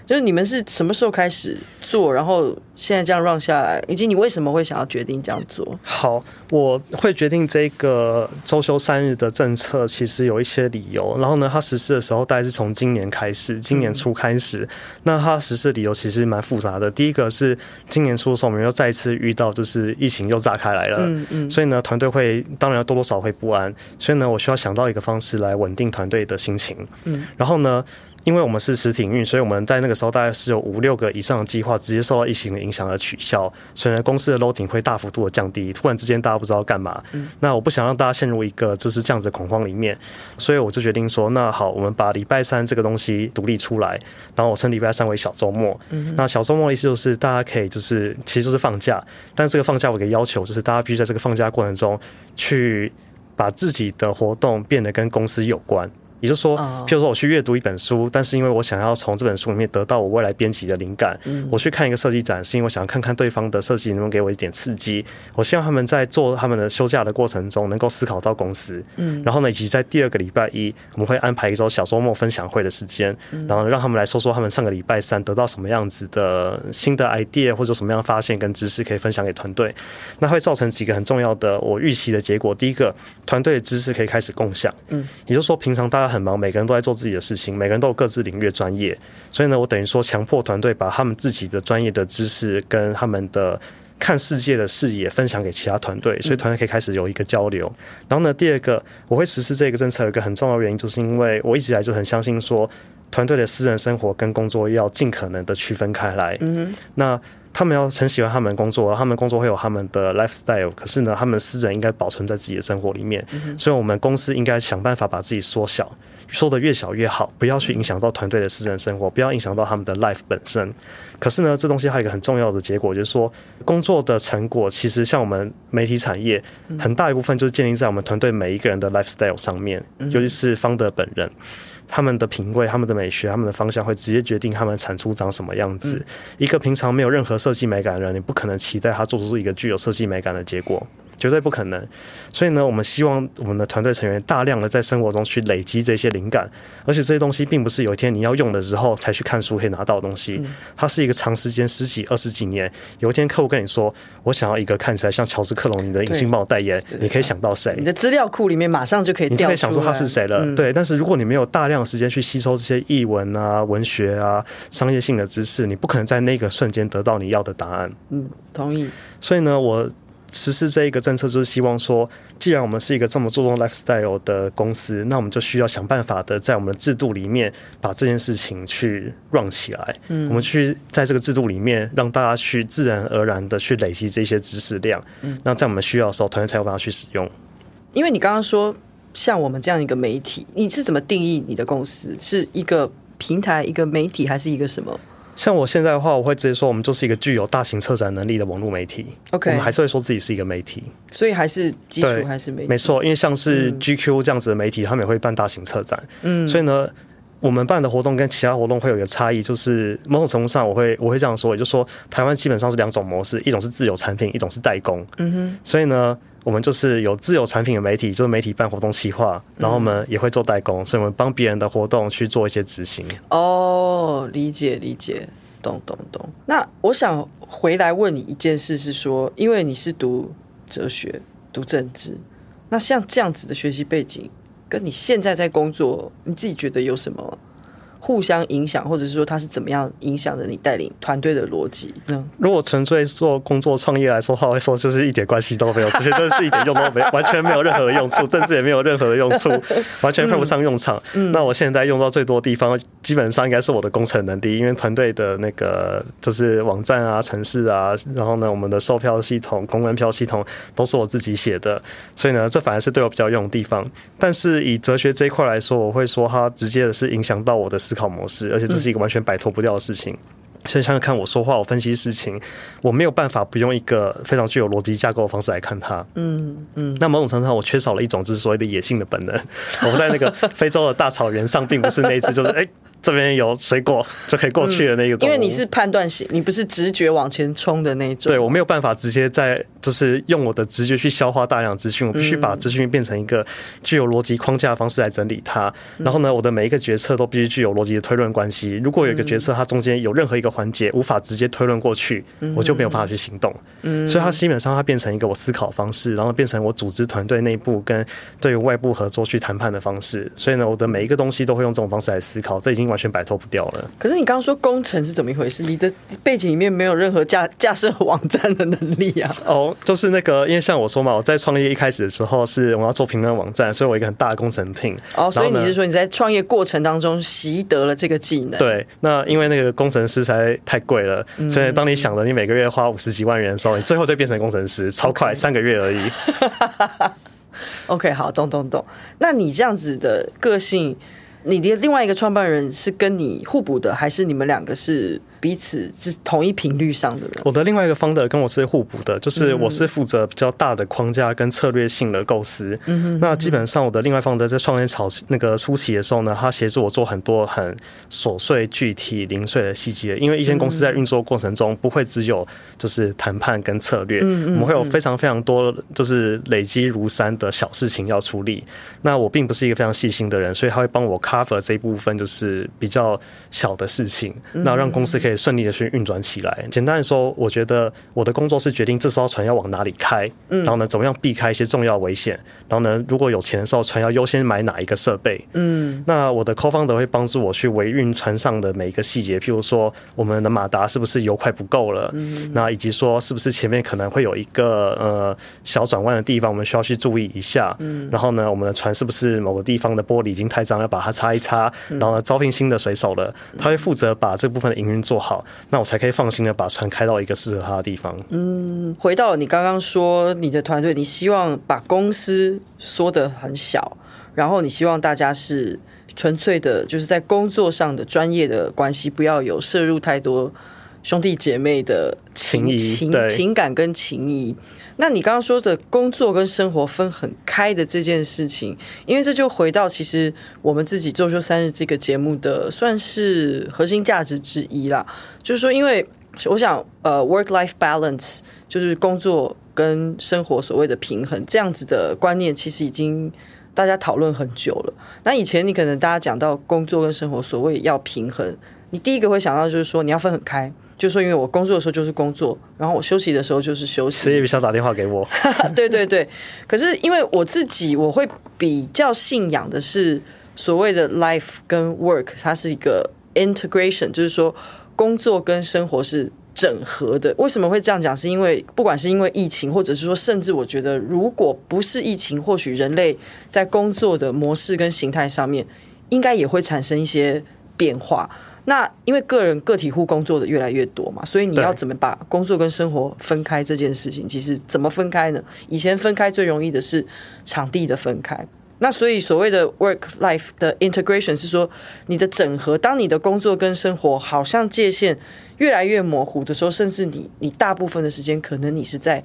就是你们是什么时候开始做，然后现在这样 run 下来，以及你为什么会想要决定这样做？好，我会决定这个周休三日的政策，其实有一些理由。然后呢，它实施的时候大概是从今年开始，今年初开始。嗯、那它实施的理由其实蛮复杂的。第一个是今年初的时候，我们又再次遇到就是疫情又炸开来了，嗯嗯，所以呢，团队会当然多多少少会不安。所以呢，我需要想到一个方式来稳定团队的心情。嗯，然后呢，因为我们是实体运，所以我们在那个时候大概是有五六个以上的计划直接受到疫情的影响而取消，所以呢，公司的 loading 会大幅度的降低。突然之间大家不知道干嘛，嗯、那我不想让大家陷入一个就是这样子的恐慌里面，所以我就决定说，那好，我们把礼拜三这个东西独立出来，然后我称礼拜三为小周末。嗯、那小周末的意思就是大家可以就是其实就是放假，但这个放假我有个要求就是大家必须在这个放假过程中去把自己的活动变得跟公司有关。也就是说，譬如说我去阅读一本书，但是因为我想要从这本书里面得到我未来编辑的灵感，我去看一个设计展，是因为我想要看看对方的设计能不能给我一点刺激。我希望他们在做他们的休假的过程中，能够思考到公司。嗯，然后呢，以及在第二个礼拜一，我们会安排一周小周末分享会的时间，然后让他们来说说他们上个礼拜三得到什么样子的新的 idea 或者什么样发现跟知识可以分享给团队。那会造成几个很重要的我预期的结果。第一个，团队的知识可以开始共享。嗯，也就是说，平常大家很忙，每个人都在做自己的事情，每个人都有各自领域专业，所以呢，我等于说强迫团队把他们自己的专业的知识跟他们的看世界的视野分享给其他团队，所以团队可以开始有一个交流。然后呢，第二个，我会实施这个政策有一个很重要的原因，就是因为我一直以来就很相信说，团队的私人生活跟工作要尽可能的区分开来。嗯，那。他们要很喜欢他们工作，他们工作会有他们的 lifestyle，可是呢，他们私人应该保存在自己的生活里面。所以，我们公司应该想办法把自己缩小，缩的越小越好，不要去影响到团队的私人生活，不要影响到他们的 life 本身。可是呢，这东西还有一个很重要的结果，就是说，工作的成果其实像我们媒体产业，很大一部分就是建立在我们团队每一个人的 lifestyle 上面，尤其是 founder 本人。他们的品味、他们的美学、他们的方向，会直接决定他们产出长什么样子。一个平常没有任何设计美感的人，你不可能期待他做出一个具有设计美感的结果。绝对不可能，所以呢，我们希望我们的团队成员大量的在生活中去累积这些灵感，而且这些东西并不是有一天你要用的时候才去看书可以拿到的东西，它是一个长时间十几二十几年，有一天客户跟你说，我想要一个看起来像乔治克隆尼的隐形帽代言，你可以想到谁？你的资料库里面马上就可以，你就可以想出他是谁了。对，但是如果你没有大量的时间去吸收这些译文啊、文学啊、商业性的知识，你不可能在那个瞬间得到你要的答案。嗯，同意。所以呢，我。实施这一个政策，就是希望说，既然我们是一个这么注重 lifestyle 的公司，那我们就需要想办法的，在我们的制度里面把这件事情去 run 起来。嗯，我们去在这个制度里面，让大家去自然而然的去累积这些知识量。嗯，那在我们需要的时候，团队才有办法去使用。因为你刚刚说，像我们这样一个媒体，你是怎么定义你的公司？是一个平台、一个媒体，还是一个什么？像我现在的话，我会直接说，我们就是一个具有大型策展能力的网络媒体。OK，我们还是会说自己是一个媒体，所以还是基础还是媒体。没错，因为像是 GQ 这样子的媒体，他们也会办大型策展。嗯，所以呢，我们办的活动跟其他活动会有一个差异，就是某种程度上，我会我会这样说，也就是说，台湾基本上是两种模式，一种是自有产品，一种是代工。嗯哼，所以呢。我们就是有自有产品的媒体，就是媒体办活动企划，然后我们也会做代工，所以我们帮别人的活动去做一些执行。哦，理解理解，懂懂懂。那我想回来问你一件事，是说，因为你是读哲学、读政治，那像这样子的学习背景，跟你现在在工作，你自己觉得有什么？互相影响，或者是说他是怎么样影响着你带领团队的逻辑？嗯，如果纯粹做工作创业来说的话，我会说就是一点关系都没有，这些真是一点用都没有，完全没有任何的用处，政治也没有任何的用处，完全派不上用场。嗯，那我现在用到最多的地方，基本上应该是我的工程能力，因为团队的那个就是网站啊、城市啊，然后呢，我们的售票系统、公关票系统都是我自己写的，所以呢，这反而是对我比较用的地方。但是以哲学这一块来说，我会说它直接的是影响到我的思考模式，而且这是一个完全摆脱不掉的事情。所以，像看我说话，我分析事情，我没有办法不用一个非常具有逻辑架构的方式来看它。嗯嗯。那某种程度上，我缺少了一种就是所谓的野性的本能。我在那个非洲的大草原上，并不是那一只，就是哎。欸这边有水果就可以过去的那个、嗯，因为你是判断型，你不是直觉往前冲的那种。对，我没有办法直接在就是用我的直觉去消化大量资讯，我必须把资讯变成一个具有逻辑框架的方式来整理它。然后呢，我的每一个决策都必须具有逻辑的推论关系。如果有一个决策它中间有任何一个环节无法直接推论过去，我就没有办法去行动。嗯，所以它基本上它变成一个我思考方式，然后变成我组织团队内部跟对于外部合作去谈判的方式。所以呢，我的每一个东西都会用这种方式来思考。这已经完完全摆脱不掉了。可是你刚刚说工程是怎么一回事？你的背景里面没有任何架架设网站的能力啊？哦，就是那个，因为像我说嘛，我在创业一开始的时候是我要做评论网站，所以我一个很大的工程 team。哦，所以你是说你在创业过程当中习得了这个技能？对，那因为那个工程师实在太贵了，所以当你想着你每个月花五十几万元的时候，你最后就变成工程师，超快，三个月而已。OK，好，懂懂懂。那你这样子的个性？你的另外一个创办人是跟你互补的，还是你们两个是？彼此是同一频率上的人。我的另外一个 founder 跟我是互补的，就是我是负责比较大的框架跟策略性的构思。嗯哼。那基本上我的另外 founder 在创业草那个初期的时候呢，他协助我做很多很琐碎、具体、零碎的细节。因为一间公司在运作过程中不会只有就是谈判跟策略，我们会有非常非常多就是累积如山的小事情要处理。那我并不是一个非常细心的人，所以他会帮我 cover 这一部分，就是比较小的事情，那让公司可以。顺利的去运转起来。简单的说，我觉得我的工作是决定这艘船要往哪里开，嗯。然后呢，怎么样避开一些重要危险，然后呢，如果有钱的时候，船要优先买哪一个设备。嗯，那我的 co-founder 会帮助我去维运船上的每一个细节，譬如说我们的马达是不是油快不够了，嗯，那以及说是不是前面可能会有一个呃小转弯的地方，我们需要去注意一下。嗯，然后呢，我们的船是不是某个地方的玻璃已经太脏，要把它擦一擦，然后呢，招聘新的水手了，他会负责把这部分的营运做好。好，那我才可以放心的把船开到一个适合他的地方。嗯，回到你刚刚说你的团队，你希望把公司缩得很小，然后你希望大家是纯粹的，就是在工作上的专业的关系，不要有摄入太多兄弟姐妹的情谊、情情感跟情谊。那你刚刚说的工作跟生活分很开的这件事情，因为这就回到其实我们自己周休三日这个节目的算是核心价值之一啦。就是说，因为我想，呃，work-life balance 就是工作跟生活所谓的平衡这样子的观念，其实已经大家讨论很久了。那以前你可能大家讲到工作跟生活所谓要平衡，你第一个会想到就是说你要分很开。就说，因为我工作的时候就是工作，然后我休息的时候就是休息。谁也别想打电话给我。对对对，可是因为我自己，我会比较信仰的是所谓的 life 跟 work，它是一个 integration，就是说工作跟生活是整合的。为什么会这样讲？是因为不管是因为疫情，或者是说，甚至我觉得，如果不是疫情，或许人类在工作的模式跟形态上面，应该也会产生一些变化。那因为个人个体户工作的越来越多嘛，所以你要怎么把工作跟生活分开这件事情，其实怎么分开呢？以前分开最容易的是场地的分开。那所以所谓的 work life 的 integration 是说你的整合，当你的工作跟生活好像界限越来越模糊的时候，甚至你你大部分的时间可能你是在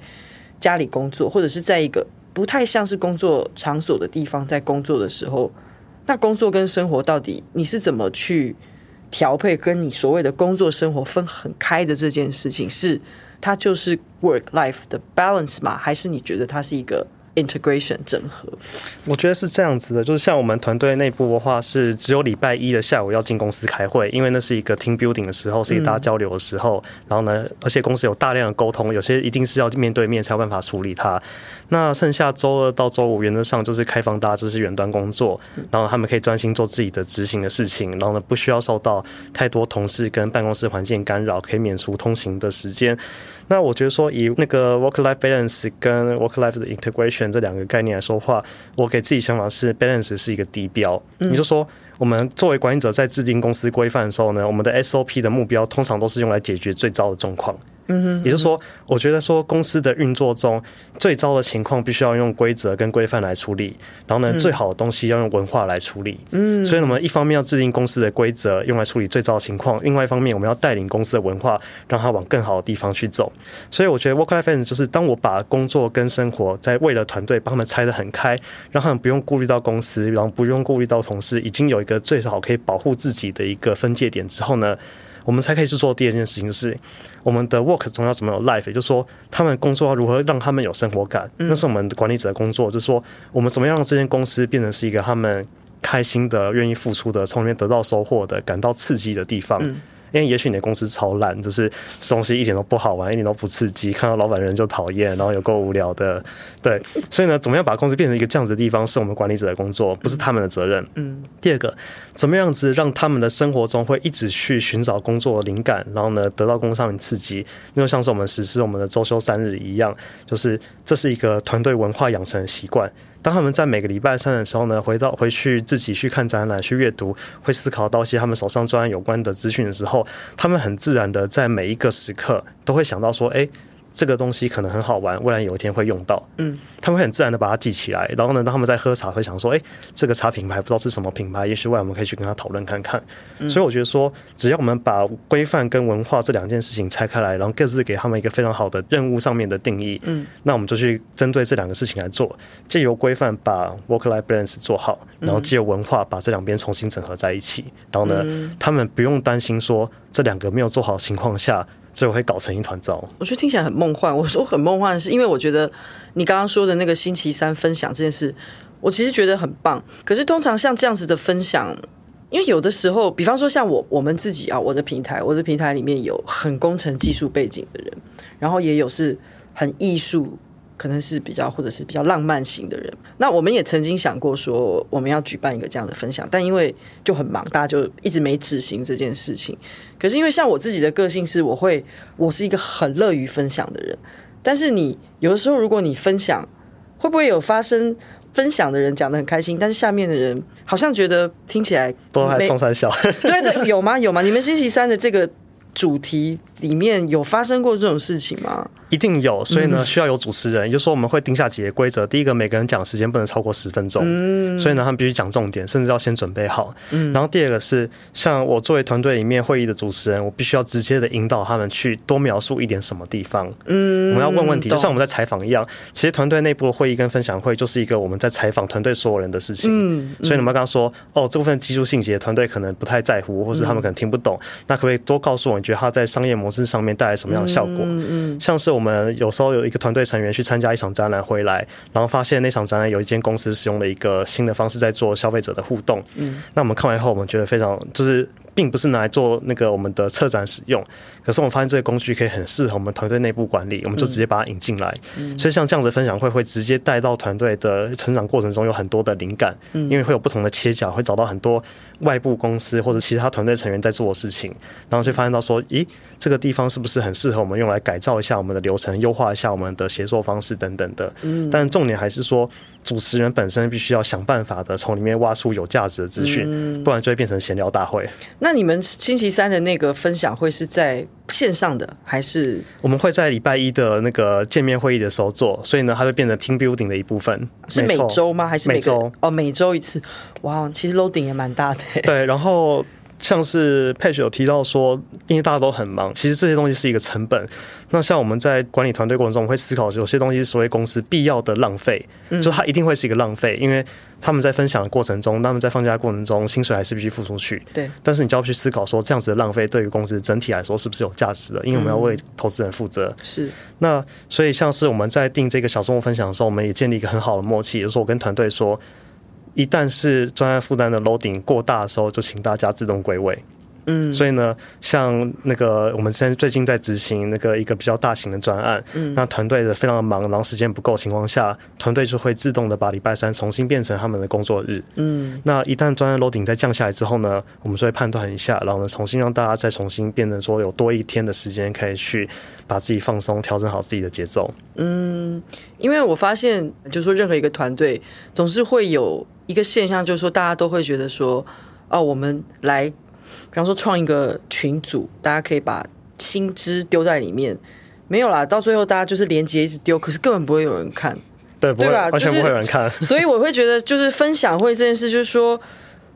家里工作，或者是在一个不太像是工作场所的地方在工作的时候，那工作跟生活到底你是怎么去？调配跟你所谓的工作生活分很开的这件事情，是它就是 work life 的 balance 吗？还是你觉得它是一个 integration 整合？我觉得是这样子的，就是像我们团队内部的话，是只有礼拜一的下午要进公司开会，因为那是一个 team building 的时候，是一大家交流的时候。嗯、然后呢，而且公司有大量的沟通，有些一定是要面对面才有办法处理它。那剩下周二到周五，原则上就是开放大家就是远端工作，然后他们可以专心做自己的执行的事情，然后呢，不需要受到太多同事跟办公室环境干扰，可以免除通行的时间。那我觉得说，以那个 work-life balance 跟 work-life 的 integration 这两个概念来说话，我给自己想法是 balance 是一个低标。你就说，我们作为管理者在制定公司规范的时候呢，我们的 SOP 的目标通常都是用来解决最糟的状况。嗯，也就是说，我觉得说公司的运作中最糟的情况，必须要用规则跟规范来处理。然后呢，最好的东西要用文化来处理。嗯，所以我们一方面要制定公司的规则，用来处理最糟的情况；另外一方面，我们要带领公司的文化，让它往更好的地方去走。所以我觉得 work-life balance 就是当我把工作跟生活在为了团队帮他们拆得很开，让他们不用顾虑到公司，然后不用顾虑到同事，已经有一个最好可以保护自己的一个分界点之后呢，我们才可以去做第二件事情，就是我们的 work 中要怎么有 life，也就是说，他们工作要如何让他们有生活感，那是我们的管理者的工作。就是说，我们怎么样让这间公司变成是一个他们开心的、愿意付出的、从里面得到收获的、感到刺激的地方。因为也许你的公司超烂，就是东西一点都不好玩，一点都不刺激，看到老板人就讨厌，然后有够无聊的，对。所以呢，怎么样把公司变成一个这样子的地方，是我们管理者的工作，不是他们的责任。嗯。第二个，怎么样子让他们的生活中会一直去寻找工作灵感，然后呢，得到工作上面刺激，那就像是我们实施我们的周休三日一样，就是这是一个团队文化养成的习惯。当他们在每个礼拜三的时候呢，回到回去自己去看展览、去阅读，会思考到一些他们手上专案有关的资讯的时候，他们很自然的在每一个时刻都会想到说：“哎，这个东西可能很好玩，未来有一天会用到，嗯，他们会很自然的把它记起来，然后呢，当他们在喝茶会想说，哎，这个茶品牌不知道是什么品牌，也许未来我们可以去跟他讨论看看。嗯、所以我觉得说，只要我们把规范跟文化这两件事情拆开来，然后各自给他们一个非常好的任务上面的定义，嗯，那我们就去针对这两个事情来做，借由规范把 work-life balance 做好，然后借由文化把这两边重新整合在一起，然后呢，嗯、他们不用担心说这两个没有做好的情况下。所以我会搞成一团糟。我觉得听起来很梦幻。我说很梦幻，是因为我觉得你刚刚说的那个星期三分享这件事，我其实觉得很棒。可是通常像这样子的分享，因为有的时候，比方说像我我们自己啊，我的平台，我的平台里面有很工程技术背景的人，然后也有是很艺术。可能是比较或者是比较浪漫型的人，那我们也曾经想过说我们要举办一个这样的分享，但因为就很忙，大家就一直没执行这件事情。可是因为像我自己的个性是，我会我是一个很乐于分享的人，但是你有的时候如果你分享，会不会有发生分享的人讲的很开心，但是下面的人好像觉得听起来都还冲三笑，对对，有吗？有吗？你们星期三的这个主题里面有发生过这种事情吗？一定有，所以呢，需要有主持人。也就是说，我们会定下几个规则。第一个，每个人讲的时间不能超过十分钟。嗯。所以呢，他们必须讲重点，甚至要先准备好。嗯。然后第二个是，像我作为团队里面会议的主持人，我必须要直接的引导他们去多描述一点什么地方。嗯。我们要问问题，就像我们在采访一样。其实团队内部的会议跟分享会就是一个我们在采访团队所有人的事情。嗯。所以你们刚刚说，哦，这部分技术细节团队可能不太在乎，或是他们可能听不懂。那可不可以多告诉我，你觉得他在商业模式上面带来什么样的效果？嗯嗯。像是我们有时候有。一个团队成员去参加一场展览回来，然后发现那场展览有一间公司使用了一个新的方式在做消费者的互动。嗯，那我们看完以后，我们觉得非常就是。并不是拿来做那个我们的策展使用，可是我们发现这个工具可以很适合我们团队内部管理，我们就直接把它引进来。嗯，所以像这样子的分享会会直接带到团队的成长过程中有很多的灵感，因为会有不同的切角，会找到很多外部公司或者其他团队成员在做的事情，然后就发现到说，咦，这个地方是不是很适合我们用来改造一下我们的流程，优化一下我们的协作方式等等的。嗯，但重点还是说。主持人本身必须要想办法的从里面挖出有价值的资讯，嗯，不然就会变成闲聊大会。那你们星期三的那个分享会是在线上的，还是我们会在礼拜一的那个见面会议的时候做？所以呢，它会变成 team building 的一部分。是每周吗？还是每周？哦，每周一次。哇，其实 loading 也蛮大的。对，然后。像是 Page 有提到说，因为大家都很忙，其实这些东西是一个成本。那像我们在管理团队过程中，会思考有些东西是所谓公司必要的浪费，就它一定会是一个浪费，因为他们在分享的过程中，他们在放假过程中，薪水还是必须付出去。对。但是你就要去思考说，这样子的浪费对于公司整体来说是不是有价值的？因为我们要为投资人负责。是。那所以像是我们在定这个小周末分享的时候，我们也建立一个很好的默契，就是我跟团队说。一旦是专案负担的 loading 过大的时候，就请大家自动归位。嗯，所以呢，像那个我们现在最近在执行那个一个比较大型的专案，嗯，那团队的非常的忙，然后时间不够情况下，团队就会自动的把礼拜三重新变成他们的工作日。嗯，那一旦专案 loading 再降下来之后呢，我们就会判断一下，然后呢，重新让大家再重新变成说有多一天的时间可以去把自己放松，调整好自己的节奏。嗯，因为我发现，就是说任何一个团队总是会有一个现象，就是说大家都会觉得说，哦，我们来。比方说创一个群组，大家可以把薪资丢在里面，没有啦，到最后大家就是连接一直丢，可是根本不会有人看，对，对吧？完全不会有人看。所以我会觉得，就是分享会这件事，就是说，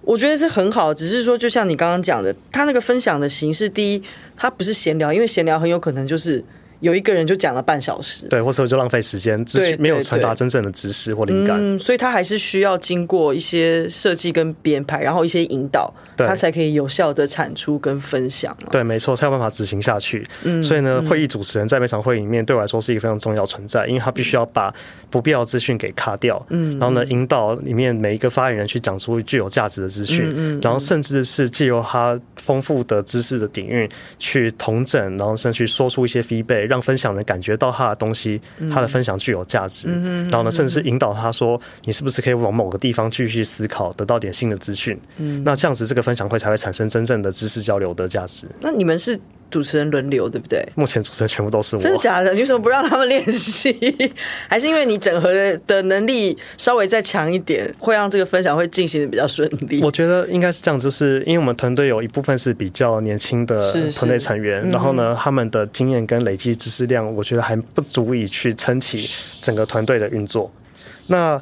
我觉得是很好，只是说，就像你刚刚讲的，他那个分享的形式，第一，他不是闲聊，因为闲聊很有可能就是。有一个人就讲了半小时，对，或者就浪费时间，对，没有传达真正的知识或灵感。嗯，所以他还是需要经过一些设计跟编排，然后一些引导，他才可以有效的产出跟分享。对，没错，才有办法执行下去。嗯，所以呢，会议主持人在每场会议里面对我来说是一个非常重要存在，因为他必须要把不必要资讯给卡掉，嗯，然后呢，引导里面每一个发言人去讲出具有价值的资讯，嗯，然后甚至是借由他丰富的知识的底蕴去统整，然后甚至去说出一些 feedback。让分享人感觉到他的东西，他的分享具有价值，然后呢，甚至是引导他说，你是不是可以往某个地方继续思考，得到点新的资讯？那这样子，这个分享会才会产生真正的知识交流的价值。那你们是主持人轮流，对不对？目前主持人全部都是我。真的假的？你为什么不让他们练习？还是因为你整合的能力稍微再强一点，会让这个分享会进行的比较顺利？我觉得应该是这样，就是因为我们团队有一部分是比较年轻的团队成员，是是然后呢，嗯、他们的经验跟累积知识量，我觉得还不足以去撑起整个团队的运作。那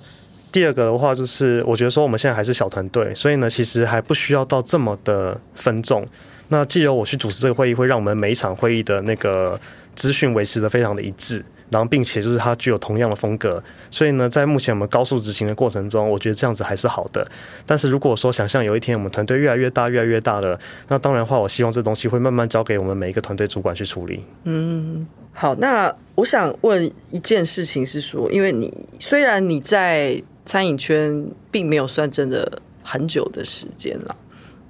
第二个的话，就是我觉得说我们现在还是小团队，所以呢，其实还不需要到这么的分众。那既由我去主持这个会议，会让我们每一场会议的那个资讯维持得非常的一致，然后并且就是它具有同样的风格。所以呢，在目前我们高速执行的过程中，我觉得这样子还是好的。但是如果说想象有一天我们团队越来越大、越来越大了，那当然的话，我希望这东西会慢慢交给我们每一个团队主管去处理。嗯，好。那我想问一件事情是说，因为你虽然你在餐饮圈并没有算真的很久的时间了。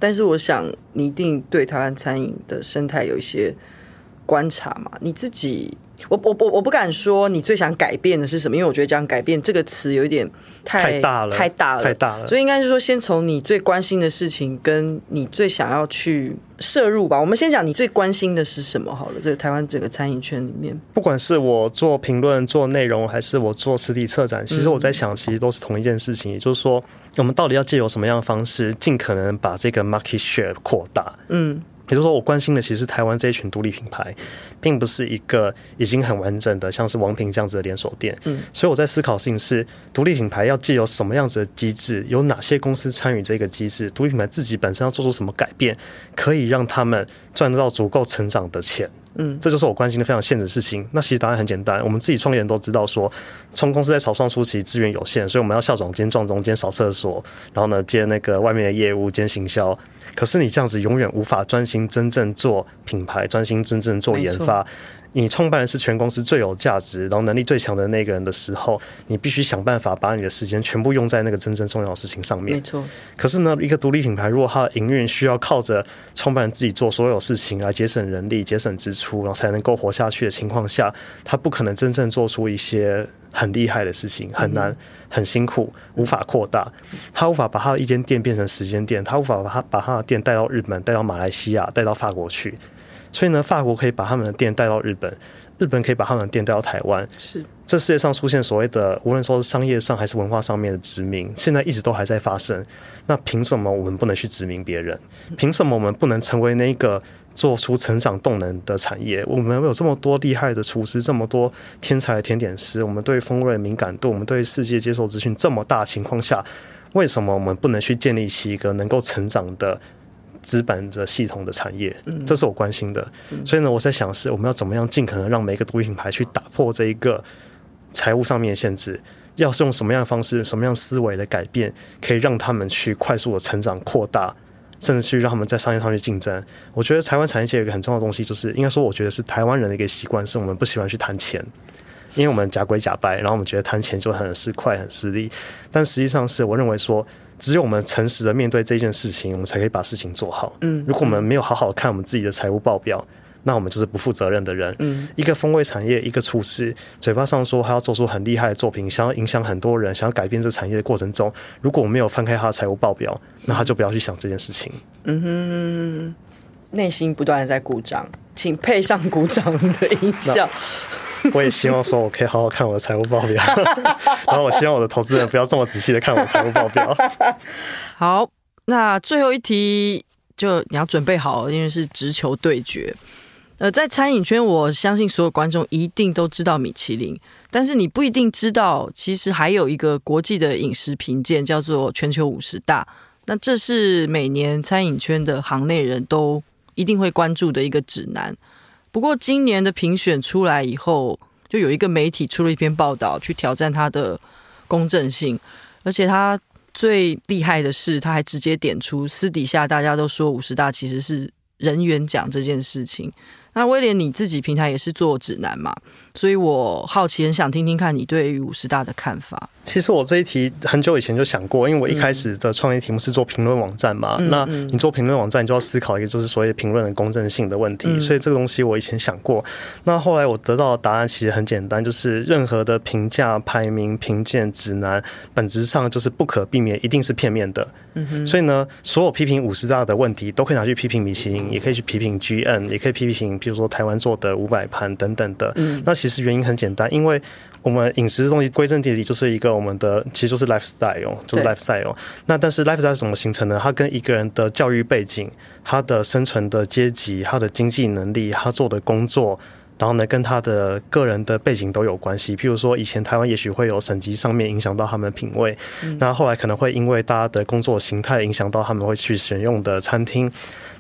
但是我想，你一定对台湾餐饮的生态有一些观察嘛？你自己，我我我我不敢说你最想改变的是什么，因为我觉得讲改变这个词有一点太太大了，太大了，太大了。所以应该是说，先从你最关心的事情，跟你最想要去摄入吧。我们先讲你最关心的是什么好了。这个台湾整个餐饮圈里面，不管是我做评论、做内容，还是我做实体策展，其实我在想，其实都是同一件事情，嗯、也就是说。我们到底要借由什么样的方式，尽可能把这个 market share 扩大？嗯，也就是说，我关心的其实台湾这一群独立品牌，并不是一个已经很完整的，像是王平这样子的连锁店。嗯，所以我在思考的事情是，独立品牌要借由什么样子的机制，有哪些公司参与这个机制？独立品牌自己本身要做出什么改变，可以让他们赚得到足够成长的钱？嗯，这就是我关心的非常现实的事情。那其实答案很简单，我们自己创业人都知道说，说创公司在草创初期资源有限，所以我们要校长兼撞钟兼扫厕所，然后呢接那个外面的业务兼行销。可是你这样子永远无法专心真正做品牌，专心真正做研发。你创办人是全公司最有价值，然后能力最强的那个人的时候，你必须想办法把你的时间全部用在那个真正重要的事情上面。没错。可是呢，一个独立品牌如果它的营运需要靠着创办人自己做所有事情来节省人力、节省支出，然后才能够活下去的情况下，它不可能真正做出一些很厉害的事情，很难、很辛苦，无法扩大。他无法把他的一间店变成十间店，他无法把他把他的店带到日本、带到马来西亚、带到法国去。所以呢，法国可以把他们的店带到日本，日本可以把他们的店带到台湾。是，这世界上出现所谓的，无论说是商业上还是文化上面的殖民，现在一直都还在发生。那凭什么我们不能去殖民别人？凭什么我们不能成为那个做出成长动能的产业？我们有这么多厉害的厨师，这么多天才的甜点师，我们对风味敏感度，我们对世界接受资讯这么大情况下，为什么我们不能去建立起一个能够成长的？资本的系统的产业，这是我关心的。所以呢，我在想是我们要怎么样尽可能让每一个独立品牌去打破这一个财务上面的限制，要是用什么样的方式、什么样思维来改变，可以让他们去快速的成长、扩大，甚至去让他们在商业上去竞争。我觉得台湾产业界有一个很重要的东西，就是应该说，我觉得是台湾人的一个习惯，是我们不喜欢去谈钱，因为我们假鬼假掰，然后我们觉得谈钱就很是快、很势利。但实际上是我认为说。只有我们诚实的面对这件事情，我们才可以把事情做好。嗯，如果我们没有好好看我们自己的财务报表，那我们就是不负责任的人。嗯，一个风味产业，一个厨师，嘴巴上说他要做出很厉害的作品，想要影响很多人，想要改变这个产业的过程中，如果我没有翻开他的财务报表，那他就不要去想这件事情。嗯哼，内心不断的在鼓掌，请配上鼓掌的音效。我也希望说，我可以好好看我的财务报表，然后我希望我的投资人不要这么仔细的看我的财务报表。好，那最后一题就你要准备好，因为是直球对决。呃，在餐饮圈，我相信所有观众一定都知道米其林，但是你不一定知道，其实还有一个国际的饮食评鉴叫做全球五十大。那这是每年餐饮圈的行内人都一定会关注的一个指南。不过今年的评选出来以后，就有一个媒体出了一篇报道，去挑战它的公正性。而且他最厉害的是，他还直接点出私底下大家都说五十大其实是人缘奖这件事情。那威廉你自己平台也是做指南嘛？所以我好奇，很想听听看你对于五十大的看法。其实我这一题很久以前就想过，因为我一开始的创业题目是做评论网站嘛。嗯、那你做评论网站，你就要思考一个就是所谓评论的公正性的问题。嗯、所以这个东西我以前想过。那后来我得到的答案其实很简单，就是任何的评价、排名、评鉴指南，本质上就是不可避免，一定是片面的。嗯哼。所以呢，所有批评五十大的问题，都可以拿去批评米其林，也可以去批评 GN，也可以批评，比如说台湾做的五百盘等等的。嗯。那其实原因很简单，因为我们饮食的东西归根结底就是一个我们的，其实就是 lifestyle，就是 lifestyle。那但是 lifestyle 是怎么形成呢？它跟一个人的教育背景、他的生存的阶级、他的经济能力、他做的工作，然后呢，跟他的个人的背景都有关系。譬如说，以前台湾也许会有省级上面影响到他们的品味，嗯、那后来可能会因为大家的工作形态影响到他们会去选用的餐厅。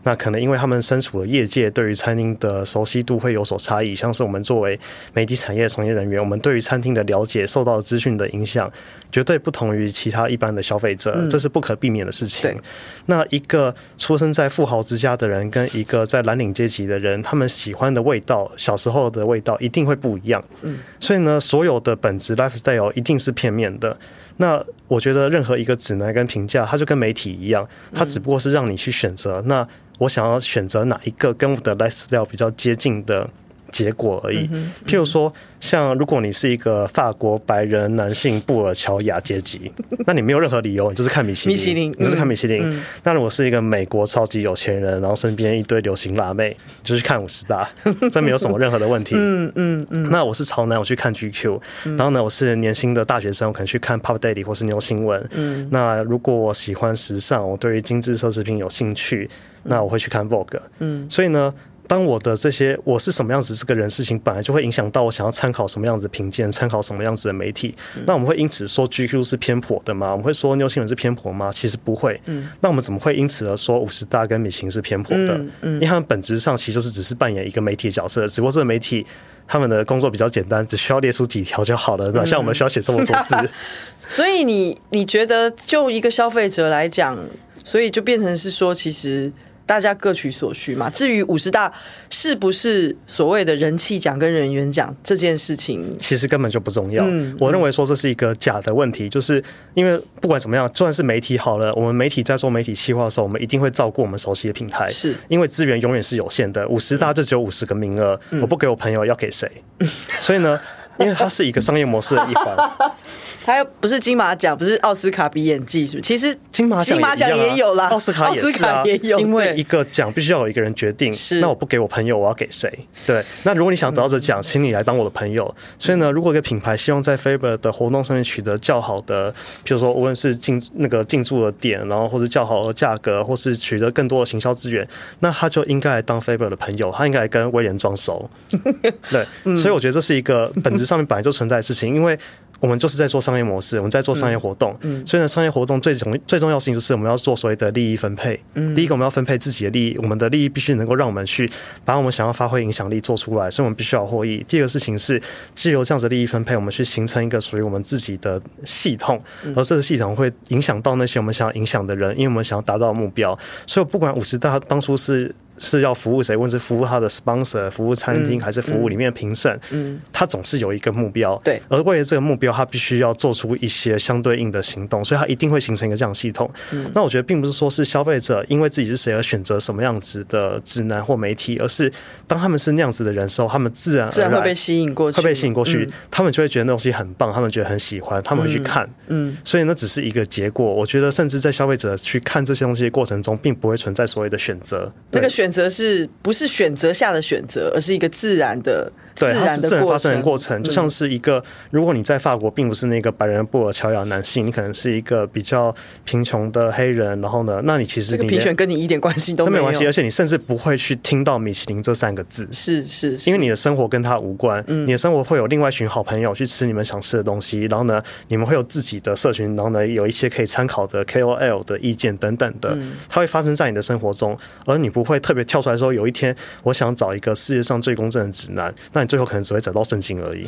那可能因为他们身处的业界，对于餐厅的熟悉度会有所差异。像是我们作为媒体产业从业人员，我们对于餐厅的了解受到资讯的影响，绝对不同于其他一般的消费者，这是不可避免的事情。嗯、那一个出生在富豪之家的人，跟一个在蓝领阶级的人，他们喜欢的味道，小时候的味道一定会不一样。嗯，所以呢，所有的本质 lifestyle 一定是片面的。那我觉得任何一个指南跟评价，它就跟媒体一样，它只不过是让你去选择。那我想要选择哪一个跟我的 lifestyle 比较接近的结果而已。譬如说，像如果你是一个法国白人男性布尔乔亚阶级，那你没有任何理由，你就是看米其林，米其林，你就是看米其林。那如果是一个美国超级有钱人，然后身边一堆流行辣妹，就去看五十大，这没有什么任何的问题。嗯嗯嗯。那我是潮男，我去看 GQ。然后呢，我是年轻的大学生，我可能去看 Pop Daily 或是牛新闻。嗯。那如果我喜欢时尚，我对于精致奢侈品有兴趣。那我会去看 Vogue，嗯，所以呢，当我的这些我是什么样子这个人事情，本来就会影响到我想要参考什么样子的评鉴，参考什么样子的媒体。那我们会因此说 GQ 是偏颇的吗？我们会说牛新闻是偏颇吗？其实不会。嗯，那我们怎么会因此而说五十大跟米其林是偏颇的？嗯，因为他们本质上其实就是只是扮演一个媒体的角色，只不过这个媒体他们的工作比较简单，只需要列出几条就好了，对吧？像我们需要写这么多字。所以你你觉得就一个消费者来讲，所以就变成是说其实。大家各取所需嘛。至于五十大是不是所谓的人气奖跟人员奖这件事情，其实根本就不重要。嗯，我认为说这是一个假的问题，就是因为不管怎么样，就算是媒体好了，我们媒体在做媒体企划的时候，我们一定会照顾我们熟悉的平台，是因为资源永远是有限的。五十大就只有五十个名额，我不给我朋友要给谁？所以呢，因为它是一个商业模式的一环。他又不是金马奖，不是奥斯卡比演技，是不是？其实金马金马奖也有啦，奥斯卡也是啊。因为一个奖必须要有一个人决定，是那我不给我朋友，我要给谁？对。那如果你想得到这奖，请你来当我的朋友。所以呢，如果一个品牌希望在 Faber 的活动上面取得较好的，比如说无论是进那个进驻的点，然后或者较好的价格，或是取得更多的行销资源，那他就应该来当 Faber 的朋友，他应该来跟威廉装熟。对。所以我觉得这是一个本质上面本来就存在的事情，因为。我们就是在做商业模式，我们在做商业活动，嗯，所以呢，商业活动最重最重要的事情就是我们要做所谓的利益分配。嗯，第一个我们要分配自己的利益，我们的利益必须能够让我们去把我们想要发挥影响力做出来，所以我们必须要获益。第二个事情是，借由这样子的利益分配，我们去形成一个属于我们自己的系统，而这个系统会影响到那些我们想要影响的人，因为我们想要达到目标。所以不管五十大当初是。是要服务谁？问是服务他的 sponsor，服务餐厅，还是服务里面的评审？嗯，他总是有一个目标。对，而为了这个目标，他必须要做出一些相对应的行动，所以他一定会形成一个这样的系统。嗯，那我觉得并不是说是消费者因为自己是谁而选择什么样子的指南或媒体，而是当他们是那样子的人时候，他们自然，自然会被吸引过去，会被吸引过去，他们就会觉得那东西很棒，他们觉得很喜欢，他们会去看。嗯，所以那只是一个结果。我觉得，甚至在消费者去看这些东西的过程中，并不会存在所谓的选择。那个选选择是不是选择下的选择，而是一个自然的。对，它是自然发生的过程，就像是一个，如果你在法国并不是那个白人布尔乔亚男性，你可能是一个比较贫穷的黑人，然后呢，那你其实你评选跟你一点关系都没有关系，而且你甚至不会去听到米其林这三个字，是是，因为你的生活跟他无关，你的生活会有另外一群好朋友去吃你们想吃的东西，然后呢，你们会有自己的社群，然后呢，有一些可以参考的 KOL 的意见等等的，它会发生在你的生活中，而你不会特别跳出来说，有一天我想找一个世界上最公正的指南，那。最后可能只会找到圣经而已。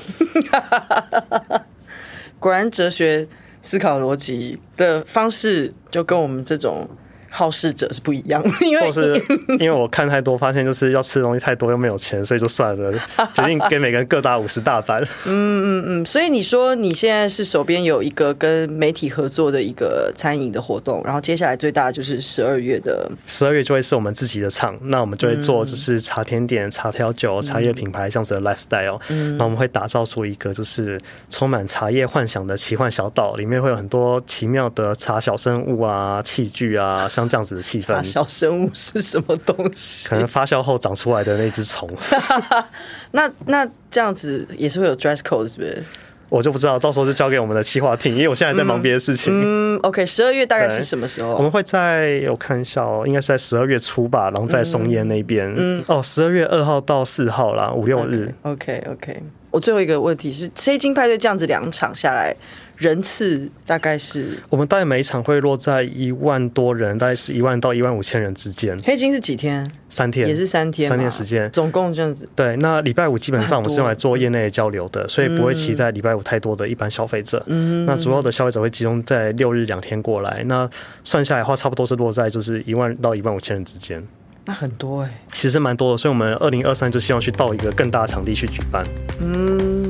果然，哲学思考逻辑的方式就跟我们这种好事者是不一样，因为是 因为我看太多，发现就是要吃的东西太多又没有钱，所以就算了，决定给每个人各打五十大板。嗯嗯嗯，所以你说你现在是手边有一个跟媒体合作的一个餐饮的活动，然后接下来最大的就是十二月的十二月就会是我们自己的场，那我们就会做就是茶甜点、茶调酒、茶叶品牌这样子的 lifestyle，嗯，那我们会打造出一个就是充满茶叶幻想的奇幻小岛，里面会有很多奇妙的茶小生物啊、器具啊，像这样子的气氛。茶小生物是什么东西？可能发酵后长出来的那只虫。那那这样子也是会有 dress code 是不是？我就不知道，到时候就交给我们的企划厅，因为我现在在忙别的事情。嗯，嗯，OK，十二月大概是什么时候？我们会在我看一下哦，应该是在十二月初吧，然后在松烟那边。嗯，哦，十二月二号到四号啦，五六日。OK OK, okay。我最后一个问题是，黑金派对这样子两场下来。人次大概是，我们大概每一场会落在一万多人，大概是一万到一万五千人之间。黑金是几天？三天，也是三天，三天时间，总共这样子。对，那礼拜五基本上我们是用来做业内的交流的，所以不会期待礼拜五太多的一般消费者。嗯，那主要的消费者会集中在六日两天过来，那算下来的话，差不多是落在就是一万到一万五千人之间。那很多哎、欸，其实蛮多的，所以我们二零二三就希望去到一个更大的场地去举办。嗯，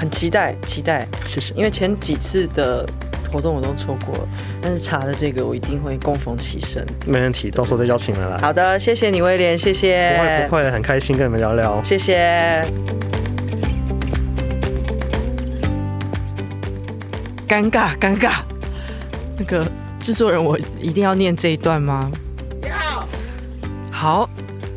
很期待，期待，谢谢。因为前几次的活动我都错过了，但是查的这个我一定会供逢其身。没问题，到时候再邀请人来。好的，谢谢你威廉，谢谢。不会不会，很开心跟你们聊聊。谢谢。尴尬尴尬，那个制作人，我一定要念这一段吗？好，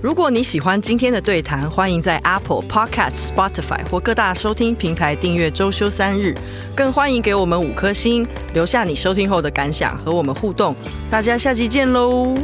如果你喜欢今天的对谈，欢迎在 Apple Podcast、Spotify 或各大收听平台订阅周休三日，更欢迎给我们五颗星，留下你收听后的感想和我们互动。大家下期见喽！